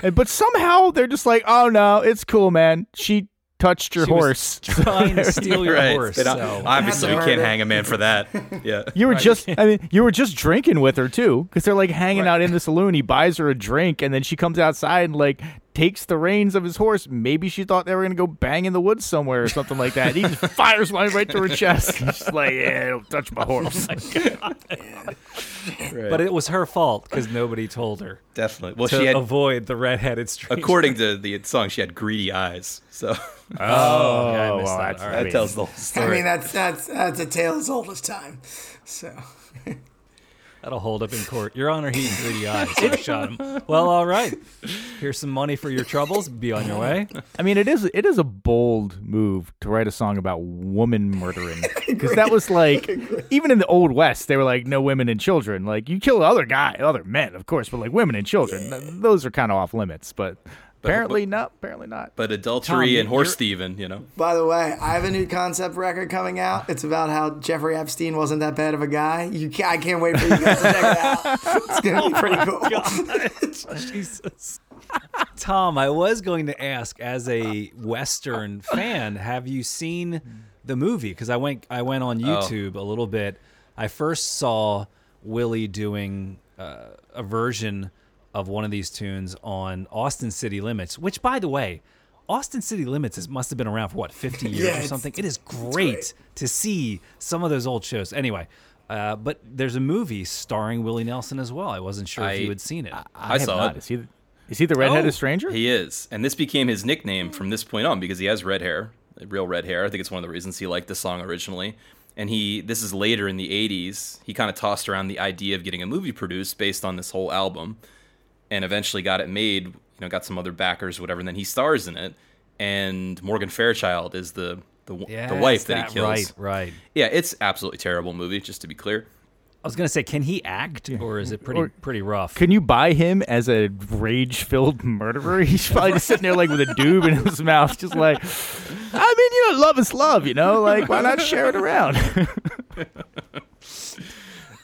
Speaker 1: And, but somehow they're just like, oh no, it's cool, man. She touched your
Speaker 2: She was
Speaker 1: horse.
Speaker 2: trying to steal your
Speaker 3: right.
Speaker 2: horse so.
Speaker 3: obviously, you can't hang a man for that. Yeah.
Speaker 1: You were just, I mean, you were just drinking with her too, because they're like hanging out in the saloon. He buys her a drink, and then she comes outside and like takes the reins of his horse. Maybe she thought they were gonna go bang in the woods somewhere or something like that. He just fires one right to her chest. He's just like, yeah, don't touch my oh horse.
Speaker 2: but it was her fault because nobody told her
Speaker 3: Definitely. Well,
Speaker 2: to
Speaker 3: she had,
Speaker 2: avoid the redheaded stranger.
Speaker 3: according to the song, she had greedy eyes. So
Speaker 2: oh, yeah, I
Speaker 1: Oh,
Speaker 2: missed
Speaker 1: well,
Speaker 2: that.
Speaker 1: that's-
Speaker 3: that
Speaker 1: mean-
Speaker 3: tells the whole story.
Speaker 5: I mean, that's that's that's a tale as old as time. So
Speaker 2: That'll hold up in court. Your Honor, he had greedy eyes. So I shot him. Well, all right. Here's some money for your troubles. Be on your way.
Speaker 1: I mean, it is it is a bold move to write a song about woman murdering because that was like even in the old west they were like no women and children. Like you kill other guy, other men, of course, but like women and children, th- those are kind of off limits. But apparently not. Apparently not.
Speaker 3: but adultery
Speaker 2: Tom,
Speaker 3: and horse
Speaker 2: you're-
Speaker 3: thieving, you know.
Speaker 5: By the way, I have a new concept record coming out. It's about how Jeffrey Epstein wasn't that bad of a guy. You can I can't wait for you guys to check it out. It's gonna be pretty cool.
Speaker 2: Jesus. Tom, I was going to ask, as a Western fan, have you seen the movie? Because I went, I went on YouTube a little bit. I first saw Willie doing uh, a version of one of these tunes on Austin City Limits, which, by the way, Austin City Limits is, must have been around for what 50 years
Speaker 5: Yeah,
Speaker 2: or something. It is great,
Speaker 5: great.
Speaker 2: to see some of those old shows. Anyway. Uh, but there's a movie starring Willie Nelson as well. I wasn't sure if you had seen it.
Speaker 3: I,
Speaker 1: have
Speaker 3: saw
Speaker 1: not.
Speaker 3: it.
Speaker 1: Is he is he the redheaded
Speaker 2: Oh.
Speaker 1: stranger?
Speaker 3: He is, and this became his nickname from this point on because he has red hair, real red hair. I think it's one of the reasons he liked the song originally. And he, this is later in the '80s. He kind of tossed around the idea of getting a movie produced based on this whole album, and eventually got it made. You know, got some other backers, whatever. And then he stars in it. And Morgan Fairchild is the the, the
Speaker 2: Yes,
Speaker 3: wife that, he kills.
Speaker 2: Right, right.
Speaker 3: Yeah, it's absolutely terrible movie. Just to be clear.
Speaker 2: I was gonna say, can he act, or is it pretty
Speaker 1: Or-
Speaker 2: pretty rough?
Speaker 1: Can you buy him as a rage-filled murderer? He's probably just sitting there like with a doob in his mouth, just like, I mean, you know, love is love, you know. Like, why not share it around?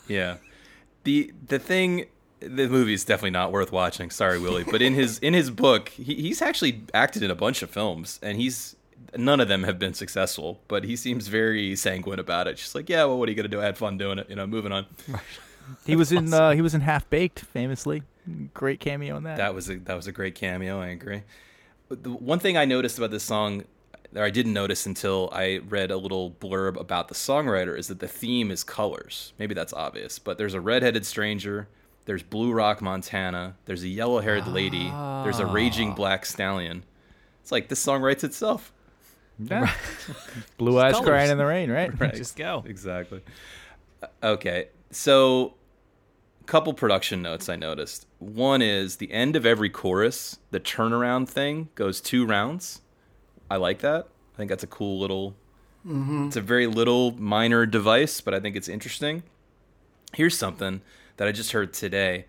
Speaker 3: Yeah. The the thing the movie is definitely not worth watching. Sorry, Willie. But in his in his book, he, he's actually acted in a bunch of films, and he's none of them have been successful, but he seems very sanguine about it. Just like, yeah, well, what are you gonna do? I had fun doing it. You know, moving on.
Speaker 1: He was in uh, he was in Half Baked, famously. Great cameo in that.
Speaker 3: That was a that was a great cameo. I agree. But The one thing I noticed about this song, or I didn't notice until I read a little blurb about the songwriter, is that the theme is colors. Maybe that's obvious, but there's a redheaded stranger. There's Blue Rock, Montana. There's a yellow-haired lady. There's a raging black stallion. It's like this song writes itself.
Speaker 1: Yeah. Blue eyes
Speaker 2: colors.
Speaker 1: crying in the rain, right? right?
Speaker 2: Just go.
Speaker 3: Exactly. Uh, Okay, so couple production notes I noticed. One is the end of every chorus, the turnaround thing goes two rounds. I like that. I think that's a cool little. It's a very little minor device, but I think it's interesting. Here's something that I just heard today.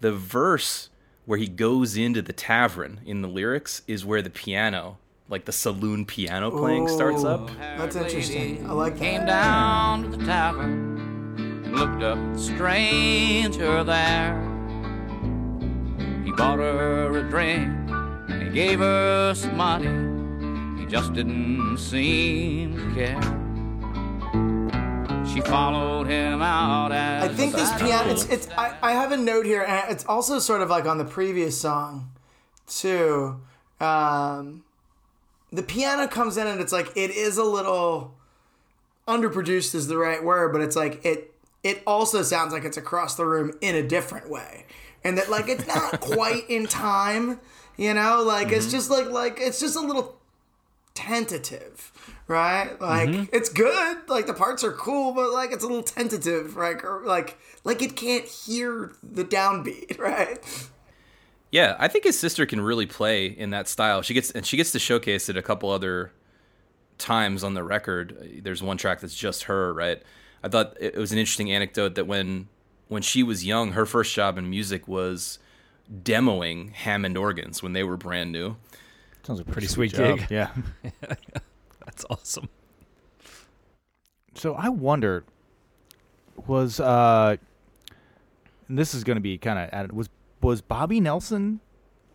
Speaker 3: The verse where he goes into the tavern in the lyrics is where the piano, like the saloon piano playing, starts up.
Speaker 5: That's interesting. I like
Speaker 4: it.
Speaker 5: Came
Speaker 4: down to the tavern and looked up the stranger there. He bought her a drink and he gave her some money. He just didn't seem to care. She followed him out as
Speaker 5: I think this piano. It's, it's I, I have a note here, and it's also sort of like on the previous song, too. Um, the piano comes in, and it's like it is a little underproduced is the right word, but it's like it. It also sounds like it's across the room in a different way, and that like it's not quite in time. You know, like it's just like like it's just a little tentative, right? Like mm-hmm. it's good, like the parts are cool, but like it's a little tentative, right? Or, like like it can't hear the downbeat, right?
Speaker 3: Yeah, I think his sister can really play in that style. She gets and she gets to showcase it a couple other times on the record. There's one track that's just her, right? I thought it was an interesting anecdote that when when she was young, her first job in music was demoing Hammond organs when they were brand new.
Speaker 1: Sounds a
Speaker 2: Pretty sweet
Speaker 1: job.
Speaker 2: gig.
Speaker 1: Yeah.
Speaker 2: That's awesome.
Speaker 1: So I wonder, was uh, and this is going to be kind of was was Bobbie Nelson?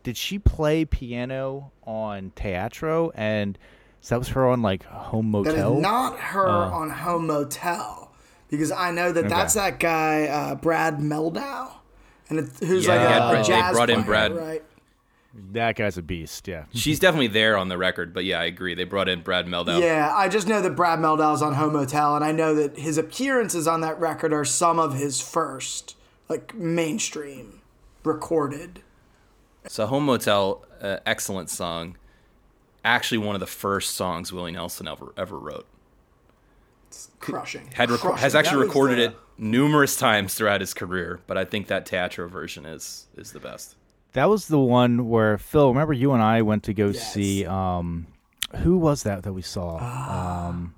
Speaker 1: Did she play piano on Teatro and so that was her on like Home Motel?
Speaker 5: is not her on Home Motel because I know that that's that guy uh, Brad Mehldau, and it, who's
Speaker 3: Yeah,
Speaker 5: like a,
Speaker 3: had
Speaker 5: a
Speaker 3: Brad- they
Speaker 5: jazz
Speaker 3: brought in Brad-
Speaker 5: right?
Speaker 1: That guy's a beast. Yeah.
Speaker 3: She's definitely there on the record, but yeah, I agree. They brought in Brad Mehldau.
Speaker 5: Yeah, I just know that Brad Mehldau's on Home Motel, and I know that his appearances on that record are some of his first, like mainstream, recorded.
Speaker 3: So Home Motel, uh, excellent song. Actually, one of the first songs Willie Nelson ever ever wrote.
Speaker 5: Crushing.
Speaker 3: Had reco-
Speaker 5: Crushing.
Speaker 3: has actually
Speaker 5: That
Speaker 3: recorded
Speaker 5: the-
Speaker 3: it numerous times throughout his career, but I think that Teatro version is is the best.
Speaker 1: That was the one where Phil. Remember, you and I went to go
Speaker 5: Yes.
Speaker 1: see. Um, who was that that we saw? um,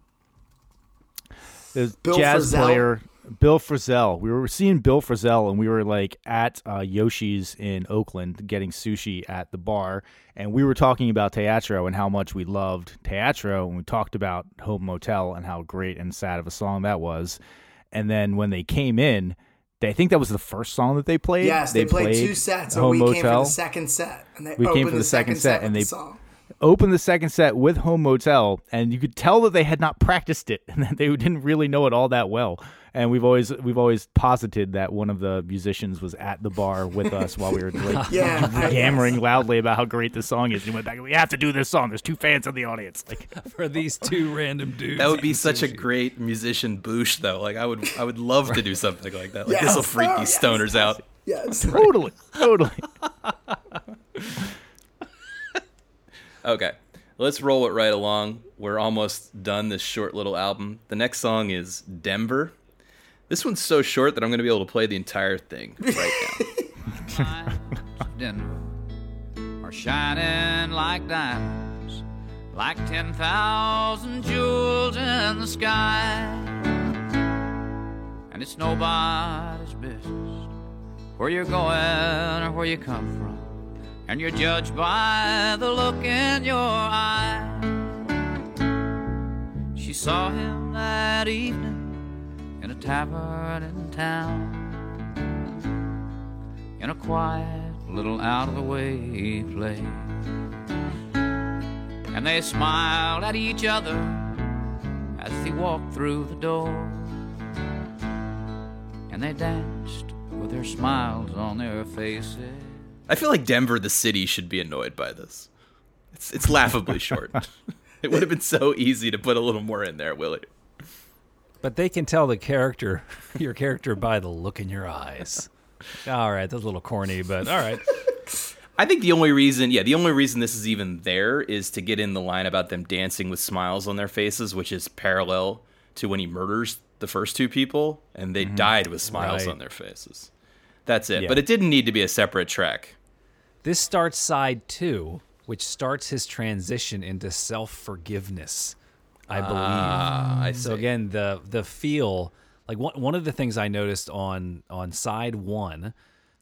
Speaker 1: it was
Speaker 5: Bill
Speaker 1: jazz
Speaker 5: Frisell?
Speaker 1: player Bill Frisell. We were seeing Bill Frisell, and we were like at uh, Yoshi's in Oakland getting sushi at the bar, and we were talking about Teatro and how much we loved Teatro, and we talked about Home Motel and how great and sad of a song that was. And then when they came in. They, I think that was the first song that they played.
Speaker 5: Yes, they, played, two sets, and
Speaker 1: Home
Speaker 5: we
Speaker 1: Motel.
Speaker 5: came for the second set, and they
Speaker 1: We came for the
Speaker 5: the
Speaker 1: second
Speaker 5: second
Speaker 1: set, and they-
Speaker 5: song.
Speaker 1: opened the second set with Home Motel, and you could tell that they had not practiced it and that they didn't really know it all that well. And we've always we've always posited that one of the musicians was at the bar with us while we were like
Speaker 5: Yeah, I-
Speaker 1: yammering loudly about how great this song is. And he went back, "We have to do this song. There's two fans in the audience." Like,
Speaker 2: For these two random dudes.
Speaker 3: That would be
Speaker 2: eating
Speaker 3: such a great musician boosh, though. Like I would, I would love to do something like that. Like
Speaker 5: Yes.
Speaker 3: this will freak
Speaker 5: Oh,
Speaker 3: these
Speaker 5: yes,
Speaker 3: stoners out.
Speaker 5: Yes.
Speaker 1: totally, totally.
Speaker 3: Okay, let's roll it right along. We're almost done this short little album. The next song is Denver. This one's so short that I'm going to be able to play the entire thing right now.
Speaker 4: Denver are shining like diamonds, like 10,000 jewels in the sky. And it's nobody's business where you're going or where you come from. And you're judged by the look in your eye. She saw him that evening in a tavern in town in a quiet little out of the way place. and they smiled at each other as he walked through the door. And they danced with their smiles on their faces.
Speaker 3: I feel like Denver, the city, should be annoyed by this. It's it's laughably short. it would have been so easy to put a little more in there, Willie.
Speaker 2: But they can tell the character, your character, by the look in your eyes. All right, that's a little corny, but all right.
Speaker 3: I think the only reason, yeah, the only reason this is even there is to get in the line about them dancing with smiles on their faces, which is parallel to when he murders the first two people and they mm-hmm. died with smiles
Speaker 2: Right.
Speaker 3: on their faces. That's it.
Speaker 2: Yeah.
Speaker 3: But it didn't need to be a separate track.
Speaker 2: This starts side two, which starts his transition into self forgiveness, I believe.
Speaker 3: Ah, I see.
Speaker 2: So again, the the feel like one one of the things I noticed on on side one,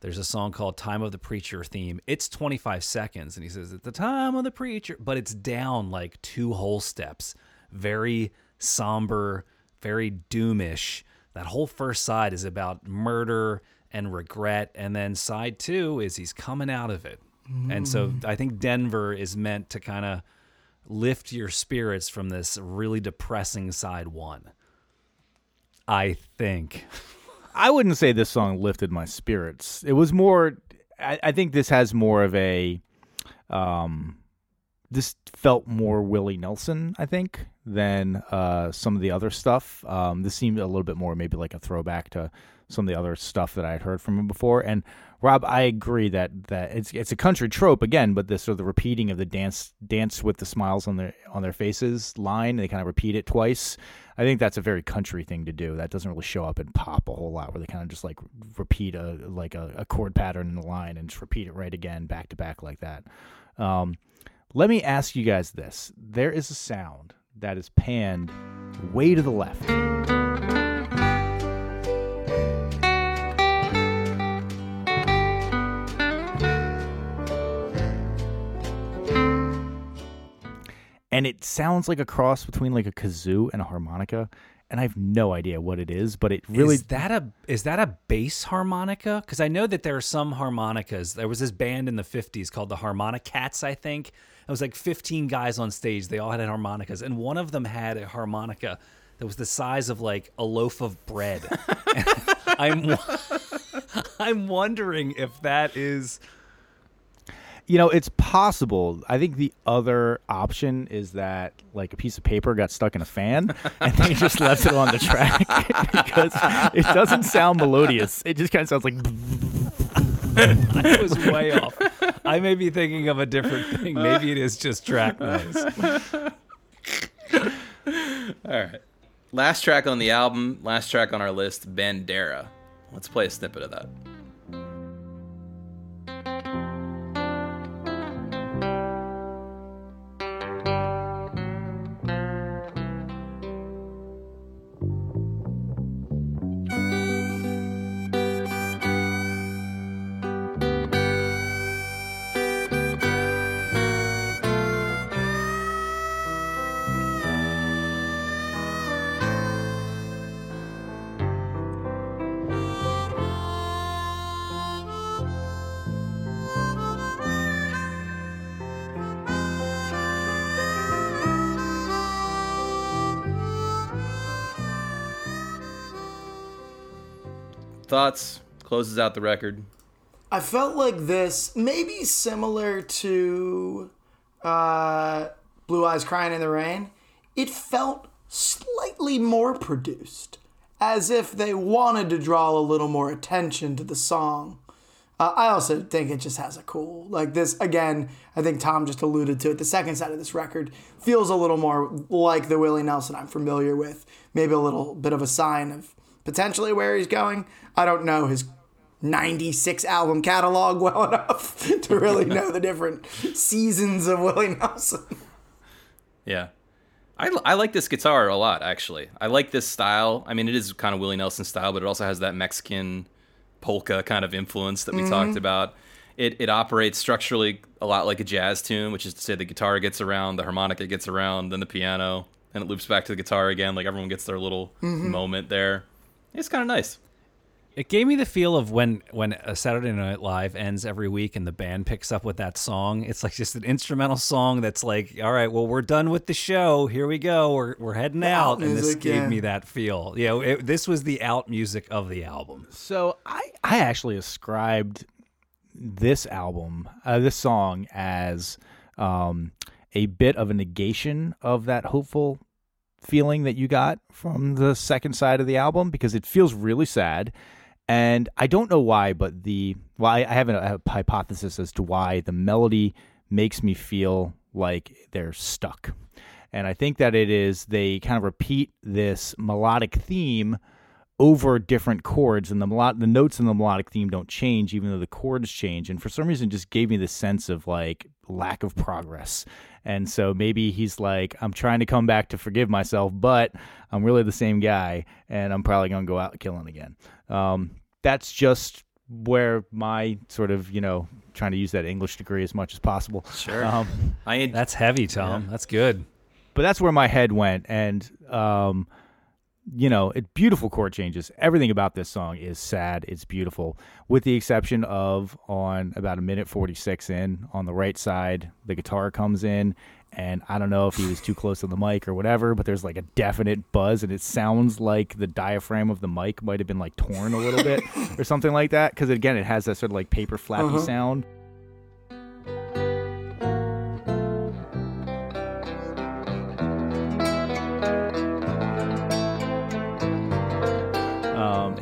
Speaker 2: there's a song called "Time of the Preacher" theme. It's 25 seconds, and he says, "At the time of the preacher," but it's down like two whole steps, very somber, very doomish. That whole first side is about murder and regret, and then side two is he's coming out of it. And so I think Denver is meant to kind of lift your spirits from this really depressing side one. I think.
Speaker 1: I wouldn't say this song lifted my spirits. It was more. I, I think this has more of a. Um, this felt more Willie Nelson, I think, than uh, some of the other stuff. Um, this seemed a little bit more maybe like a throwback to some of the other stuff that I had heard from him before. And Rob, I agree that that it's it's a country trope again, but this sort of the repeating of the dance dance with the smiles on their on their faces line. They kind of repeat it twice. I think that's a very country thing to do. That doesn't really show up in pop a whole lot, where they kind of just like repeat a like a, a chord pattern in the line and just repeat it right again, back to back like that. Um, let me ask you guys this: There is a sound that is panned way to the left. And it sounds like a cross between like a kazoo and a harmonica and i have no idea what it is but it really
Speaker 2: is that a is that a bass harmonica? Because I know that there are some harmonicas. There was this band in the '50s called the Harmonicats. I think it was like 15 guys on stage. They all had harmonicas, and one of them had a harmonica that was the size of like a loaf of bread. I'm I'm wondering if that is
Speaker 1: you know it's possible i think the other option is that like a piece of paper got stuck in a fan and they just left it on the track because it doesn't sound melodious it just kind of sounds like
Speaker 2: I was way off. I may be thinking of a different thing. Maybe it is just track noise.
Speaker 3: All right. Last track on the album, last track on our list, Bandera. Let's play a snippet of that. Thoughts? Closes out the record.
Speaker 5: I felt like this, maybe similar to uh, Blue Eyes Crying in the Rain. It felt slightly more produced, as if they wanted to draw a little more attention to the song. Uh, I also think it just has a cool, like this, again, I think Tom just alluded to it. The second side of this record feels a little more like the Willie Nelson I'm familiar with. Maybe a little bit of a sign of potentially where he's going. I don't know his 96 album catalog well enough to really know the different seasons of Willie Nelson.
Speaker 3: Yeah. I, I like this guitar a lot, actually. I like this style. I mean, it is kind of Willie Nelson style, but it also has that Mexican polka kind of influence that we mm-hmm. talked about. It, it operates structurally a lot like a jazz tune, which is to say the guitar gets around, the harmonica gets around, then the piano, and it loops back to the guitar again. Like everyone gets their little mm-hmm. moment there. It's kind of nice.
Speaker 2: It gave me the feel of when when a Saturday Night Live ends every week and the band picks up with that song. It's like just an instrumental song that's like, all right, well, we're done with the show. Here we go. We're we're heading out,
Speaker 5: out
Speaker 2: and this gave
Speaker 5: yeah.
Speaker 2: me that feel. Yeah, it, this was the out music of the album.
Speaker 1: So I I actually ascribed this album, uh, this song, as um, a bit of a negation of that hopeful feeling that you got from the second side of the album because it feels really sad. And I don't know why, but the well, I, have a, a hypothesis as to why the melody makes me feel like they're stuck. And I think that it is they kind of repeat this melodic theme over different chords, and the melod- the notes in the melodic theme don't change, even though the chords change. And for some reason, just gave me this sense of like lack of progress. And so maybe he's like, I'm trying to come back to forgive myself, but I'm really the same guy, and I'm probably gonna go out killing again. Um, that's just where my sort of you know trying to use that English degree as much as possible.
Speaker 3: Sure.
Speaker 1: Um,
Speaker 3: I
Speaker 2: That's heavy, Tom. That's good.
Speaker 1: but that's where my head went and um you know it beautiful chord changes. Everything about this song is sad. It's beautiful. With the exception of on about a minute 46 in on the right side the guitar comes in and i don't know if he was too close to the mic or whatever but there's like a definite buzz and it sounds like the diaphragm of the mic might have been like torn a little bit or something like that because again it has that sort of like paper flappy uh-huh. sound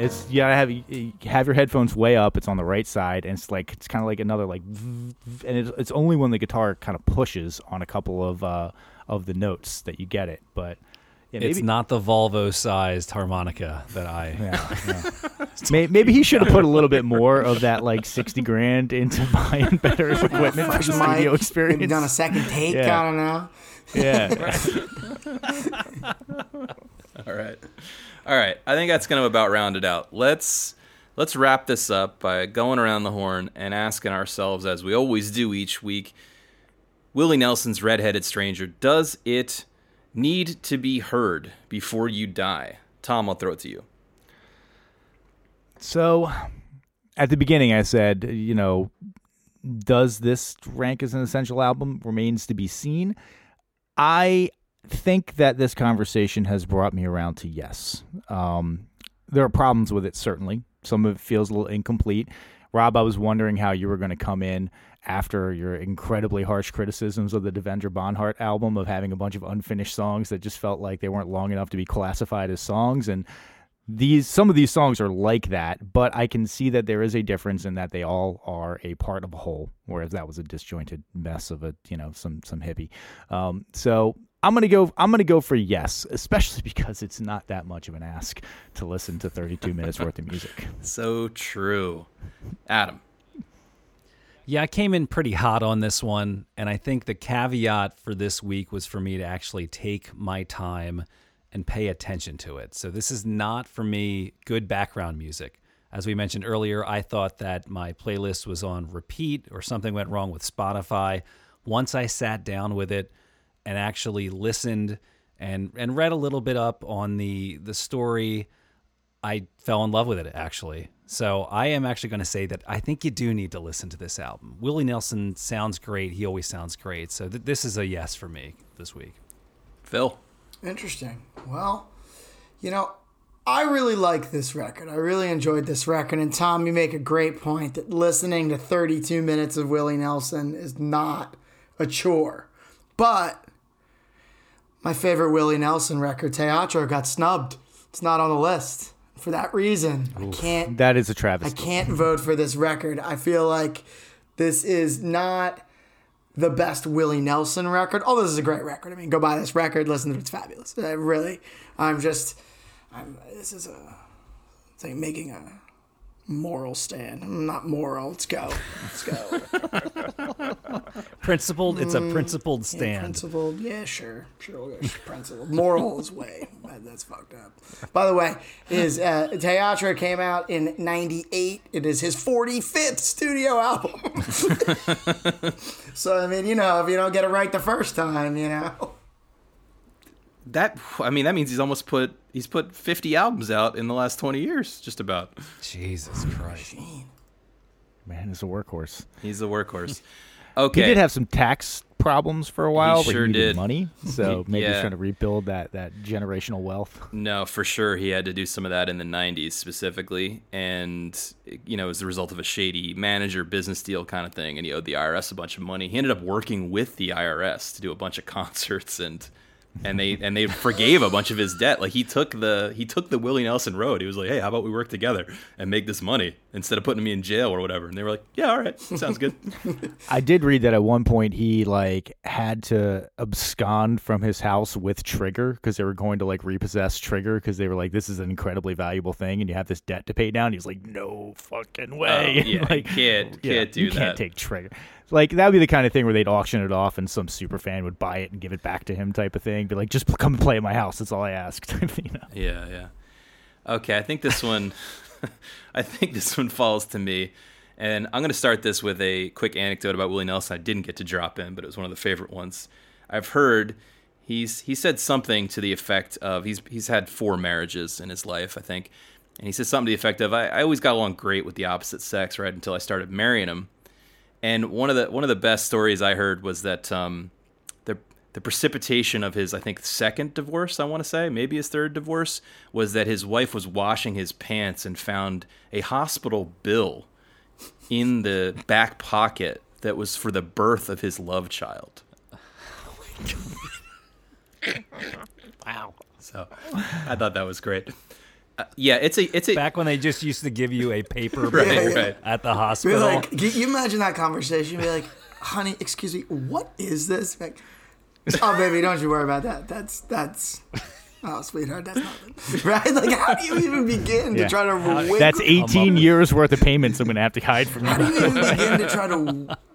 Speaker 1: it's you gotta have you have your headphones way up. It's on the right side, and it's like it's kind of like another like, and it's, it's only when the guitar kind of pushes on a couple of uh, of the notes that you get it. But yeah, maybe
Speaker 2: It's not the Volvo-sized harmonica that I.
Speaker 1: yeah, yeah. May- maybe he should have put a little bit more of that like sixty grand into buying better equipment for the
Speaker 5: mic,
Speaker 1: studio
Speaker 5: maybe
Speaker 1: experience.
Speaker 5: done a second take.
Speaker 1: Yeah.
Speaker 5: I don't know.
Speaker 1: yeah,
Speaker 3: All right. All right. I think that's going to about round it out. Let's let's wrap this up by going around the horn and asking ourselves as we always do each week, Willie Nelson's Red-Headed Stranger, does it need to be heard before you die? Tom, I'll throw it to you.
Speaker 1: So, at the beginning, I said, you know, does this rank as an essential album? Remains to be seen. I think that this conversation has brought me around to yes. Um, there are problems with it, certainly. Some of it feels a little incomplete. Rob, I was wondering how you were going to come in after your incredibly harsh criticisms of the Devendra Banhart album of having a bunch of unfinished songs that just felt like they weren't long enough to be classified as songs. And these some of these songs are like that, but I can see that there is a difference in that they all are a part of a whole, whereas that was a disjointed mess of a you know some some hippie. Um, so I'm gonna go. I'm gonna go for yes, especially because it's not that much of an ask to listen to 32 minutes worth of music.
Speaker 3: So true. Adam.
Speaker 2: Yeah, I came in pretty hot on this one, and I think the caveat for this week was for me to actually take my time and pay attention to it. So this is not for me good background music. As we mentioned earlier, I thought that my playlist was on repeat or something went wrong with Spotify. Once I sat down with it and actually listened and and read a little bit up on the the story, I fell in love with it actually. So I am actually going to say that I think you do need to listen to this album. Willie Nelson sounds great. He always sounds great. So th- this is a yes for me this week.
Speaker 3: Phil.
Speaker 5: Interesting. Well, you know, I really like this record. I really enjoyed this record. And Tom, you make a great point that listening to 32 minutes of Willie Nelson is not a chore. But my favorite Willie Nelson record, Teatro, got snubbed. It's not on the list. For that reason, I can't
Speaker 1: That is a travesty.
Speaker 5: I can't vote for this record. I feel like this is not the best Willie Nelson record. Oh, this is a great record. I mean, go buy this record, listen to it. It's fabulous. Uh, really, I'm just, I'm. This is a, it's like making a moral stand. I'm not moral. Let's go. Let's go.
Speaker 2: Principled, it's a principled
Speaker 5: Yeah,
Speaker 2: stand.
Speaker 5: principled. Yeah, sure. Sure. We'll go principled. Moral is way. That- That's fucked up. By the way, his uh, Teatro came out in 98. It is his 45th studio album. so, I mean, you know, if you don't get it right the first time, you know.
Speaker 3: That I mean that means he's almost put he's put 50 albums out in the last 20 years just about.
Speaker 2: Jesus Christ.
Speaker 1: Man, it's a workhorse.
Speaker 3: He's a workhorse. Okay.
Speaker 1: he did have some tax problems for a while, but
Speaker 3: sure
Speaker 1: he
Speaker 3: did.
Speaker 1: money, so maybe he's trying to rebuild that that generational wealth.
Speaker 3: No, for sure. He had to do some of that in the 90s specifically. And, you know, as a result of a shady manager business deal kind of thing. And he owed the IRS a bunch of money. He ended up working with the IRS to do a bunch of concerts and. And they and they forgave a bunch of his debt. Like he took the he took the Willie Nelson road. He was like, "Hey, how about we work together and make this money instead of putting me in jail or whatever?" And they were like, "Yeah, all right, sounds good."
Speaker 1: I did read that at one point he like had to abscond from his house with Trigger because they were going to like repossess Trigger because they were like, "This is an incredibly valuable thing, and you have this debt to pay down." He's like, "No fucking way!"
Speaker 3: Oh, yeah,
Speaker 1: like,
Speaker 3: can't-
Speaker 1: yeah,
Speaker 3: can't do that.
Speaker 1: you
Speaker 3: that.
Speaker 1: can't take Trigger. Like that would be the kind of thing where they'd auction it off, and some super fan would buy it and give it back to him, type of thing. Be like, "Just come play at my house. That's all I ask." you know?
Speaker 3: Yeah, yeah. Okay, I think this one, I think this one falls to me, and I'm gonna start this with a quick anecdote about Willie Nelson. I didn't get to drop in, but it was one of the favorite ones. I've heard he's he said something to the effect of he's he's had four marriages in his life, I think, and he said something to the effect of I, I always got along great with the opposite sex right until I started marrying him. And one of the one of the best stories I heard was that um, the the precipitation of his I think second divorce I want to say maybe his third divorce was that his wife was washing his pants and found a hospital bill in the back pocket that was for the birth of his love child.
Speaker 2: Wow.
Speaker 3: So I thought that was great. Uh, yeah, it's a it's a
Speaker 2: Back when they just used to give you a paper
Speaker 3: right
Speaker 2: bill
Speaker 3: right.
Speaker 2: at the
Speaker 5: Be
Speaker 2: hospital.
Speaker 5: like, can you imagine that conversation? Be like, honey, excuse me, what is this? Like, oh, baby, don't you worry about that. That's that's. Oh, sweetheart, that's nothing. Right? Like, how do you even begin
Speaker 1: Yeah.
Speaker 5: to try to wiggle?
Speaker 1: That's 18 years worth of payments I'm gonna have to hide from you.
Speaker 5: How do
Speaker 1: you.
Speaker 5: you even begin to try to?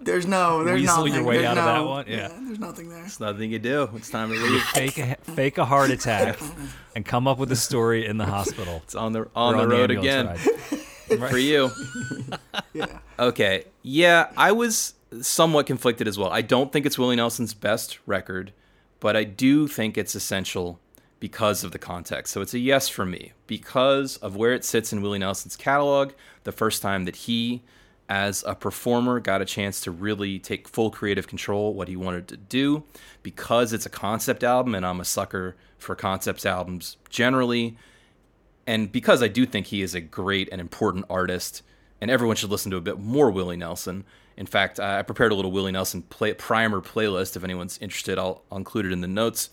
Speaker 5: There's no, there's
Speaker 2: Weasel
Speaker 5: nothing.
Speaker 2: your way
Speaker 5: there's
Speaker 2: out of
Speaker 5: no,
Speaker 2: that one? Yeah.
Speaker 5: there's nothing there.
Speaker 3: It's nothing you do. It's time to leave.
Speaker 2: fake a, fake a heart attack and come up with a story in the hospital.
Speaker 3: It's on the on
Speaker 2: Or
Speaker 3: the road
Speaker 2: ambulance
Speaker 3: again.
Speaker 2: ride.
Speaker 3: for you.
Speaker 5: Yeah.
Speaker 3: Okay. Yeah, I was somewhat conflicted as well. I don't think it's Willie Nelson's best record, but I do think it's essential because of the context. So it's a yes for me because of where it sits in Willie Nelson's catalog. The first time that he, as a performer, got a chance to really take full creative control what he wanted to do, because it's a concept album, and I'm a sucker for concepts albums generally and because I do think he is a great and important artist, and everyone should listen to a bit more Willie Nelson. In fact, I prepared a little Willie Nelson play, primer playlist. If anyone's interested, I'll, I'll include it in the notes.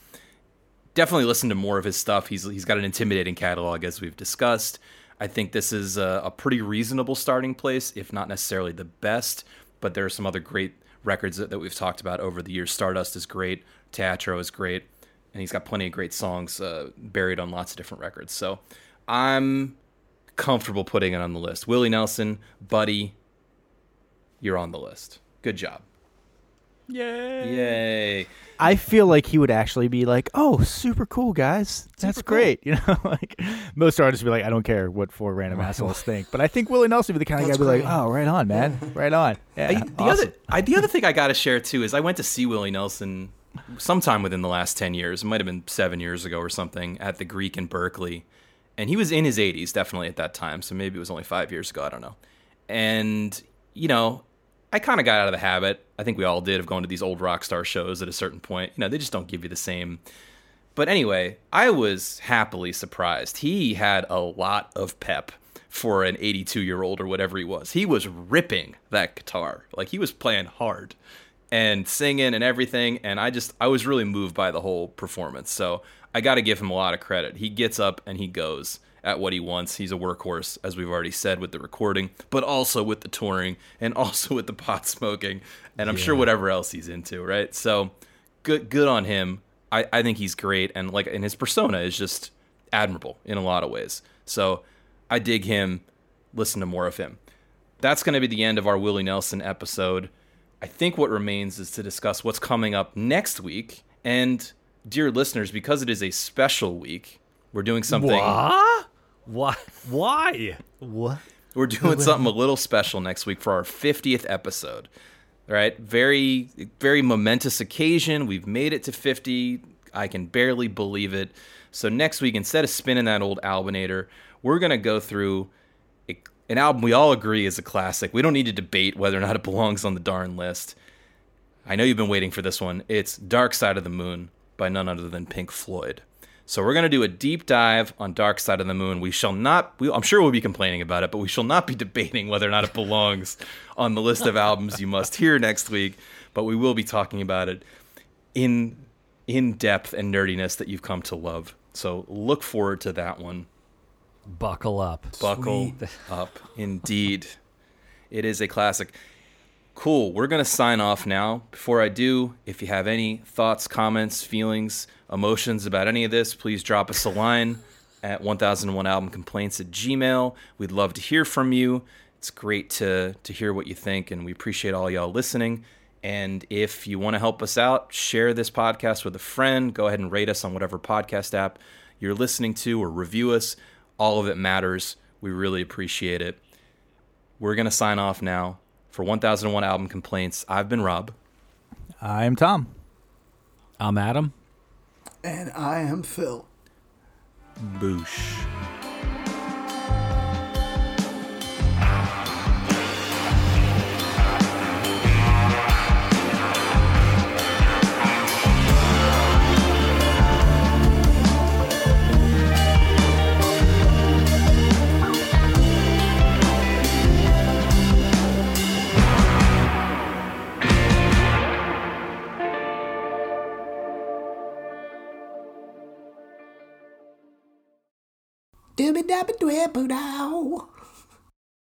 Speaker 3: Definitely listen to more of his stuff. He's he's got an intimidating catalog, as we've discussed. I think this is a, a pretty reasonable starting place, if not necessarily the best. But there are some other great records that, that we've talked about over the years. Stardust is great, Teatro is great, and he's got plenty of great songs uh, buried on lots of different records. So I'm comfortable putting it on the list. Willie Nelson, Buddy, you're on the list. Good job. Yay. Yay.
Speaker 1: I feel like he would actually be like, "Oh, super cool, guys. That's great." You know, like most artists would be like, "I don't care what four random assholes think," but I think Willie Nelson would be the kind of guy
Speaker 5: That's
Speaker 1: to be like, "Oh, right on, man, right on." Yeah,
Speaker 3: I- the
Speaker 1: awesome.
Speaker 3: other I, the other thing I got to share too is I went to see Willie Nelson sometime within the last 10 years. It might have been 7 years ago or something at the Greek in Berkeley. And he was in his 80s definitely at that time, so maybe it was only 5 years ago, I don't know. And you know, I kind of got out of the habit. I think we all did of going to these old rock star shows at a certain point. You know, they just don't give you the same but anyway, I was happily surprised. He had a lot of pep for an 82 year old or whatever he was. He was ripping that guitar. Like he was playing hard and singing and everything. And I just, I was really moved by the whole performance. So I got to give him a lot of credit. He gets up and he goes at what he wants. He's a workhorse, as we've already said with the recording, but also with the touring and also with the pot smoking. And I'm sure whatever else he's into, right? So good, good on him. I, I think he's great and like and his persona is just admirable in a lot of ways. So I dig him. Listen to more of him. That's going to be the end of our Willie Nelson episode. I think what remains is to discuss what's coming up next week. And dear listeners, because it is a special week, we're doing something.
Speaker 2: What? Why? Why?
Speaker 1: what?
Speaker 3: We're doing something a little special next week for our 50th episode. Right? very very momentous occasion. We've made it to 50. I can barely believe it. So next week, instead of spinning that old Albinator, we're gonna go through a, an album we all agree is a classic. We don't need to debate whether or not it belongs on the darn list. I know you've been waiting for this one. It's Dark Side of the Moon by none other than Pink Floyd. So we're going to do a deep dive on Dark Side of the Moon. We shall not we, I'm sure we'll be complaining about it, but we shall not be debating whether or not it belongs on the list of albums you must hear next week, but we will be talking about it in in depth and nerdiness that you've come to love. So look forward to that one.
Speaker 2: Buckle up.
Speaker 3: Buckle up. Indeed. It is a classic. Cool. We're going to sign off now. Before I do, if you have any thoughts, comments, feelings, emotions about any of this, please drop us a line at 1001 album complaints at gmail. We'd love to hear from you. It's great to, to hear what you think, and we appreciate all y'all listening. And if you want to help us out, share this podcast with a friend. Go ahead and rate us on whatever podcast app you're listening to or review us. All of it matters. We really appreciate it. We're going to sign off now. For 1001 Album Complaints, I've been Rob.
Speaker 1: I'm Tom.
Speaker 2: I'm Adam.
Speaker 5: And I am Phil.
Speaker 3: Boosh.
Speaker 5: Dooby dabby dwebby dow.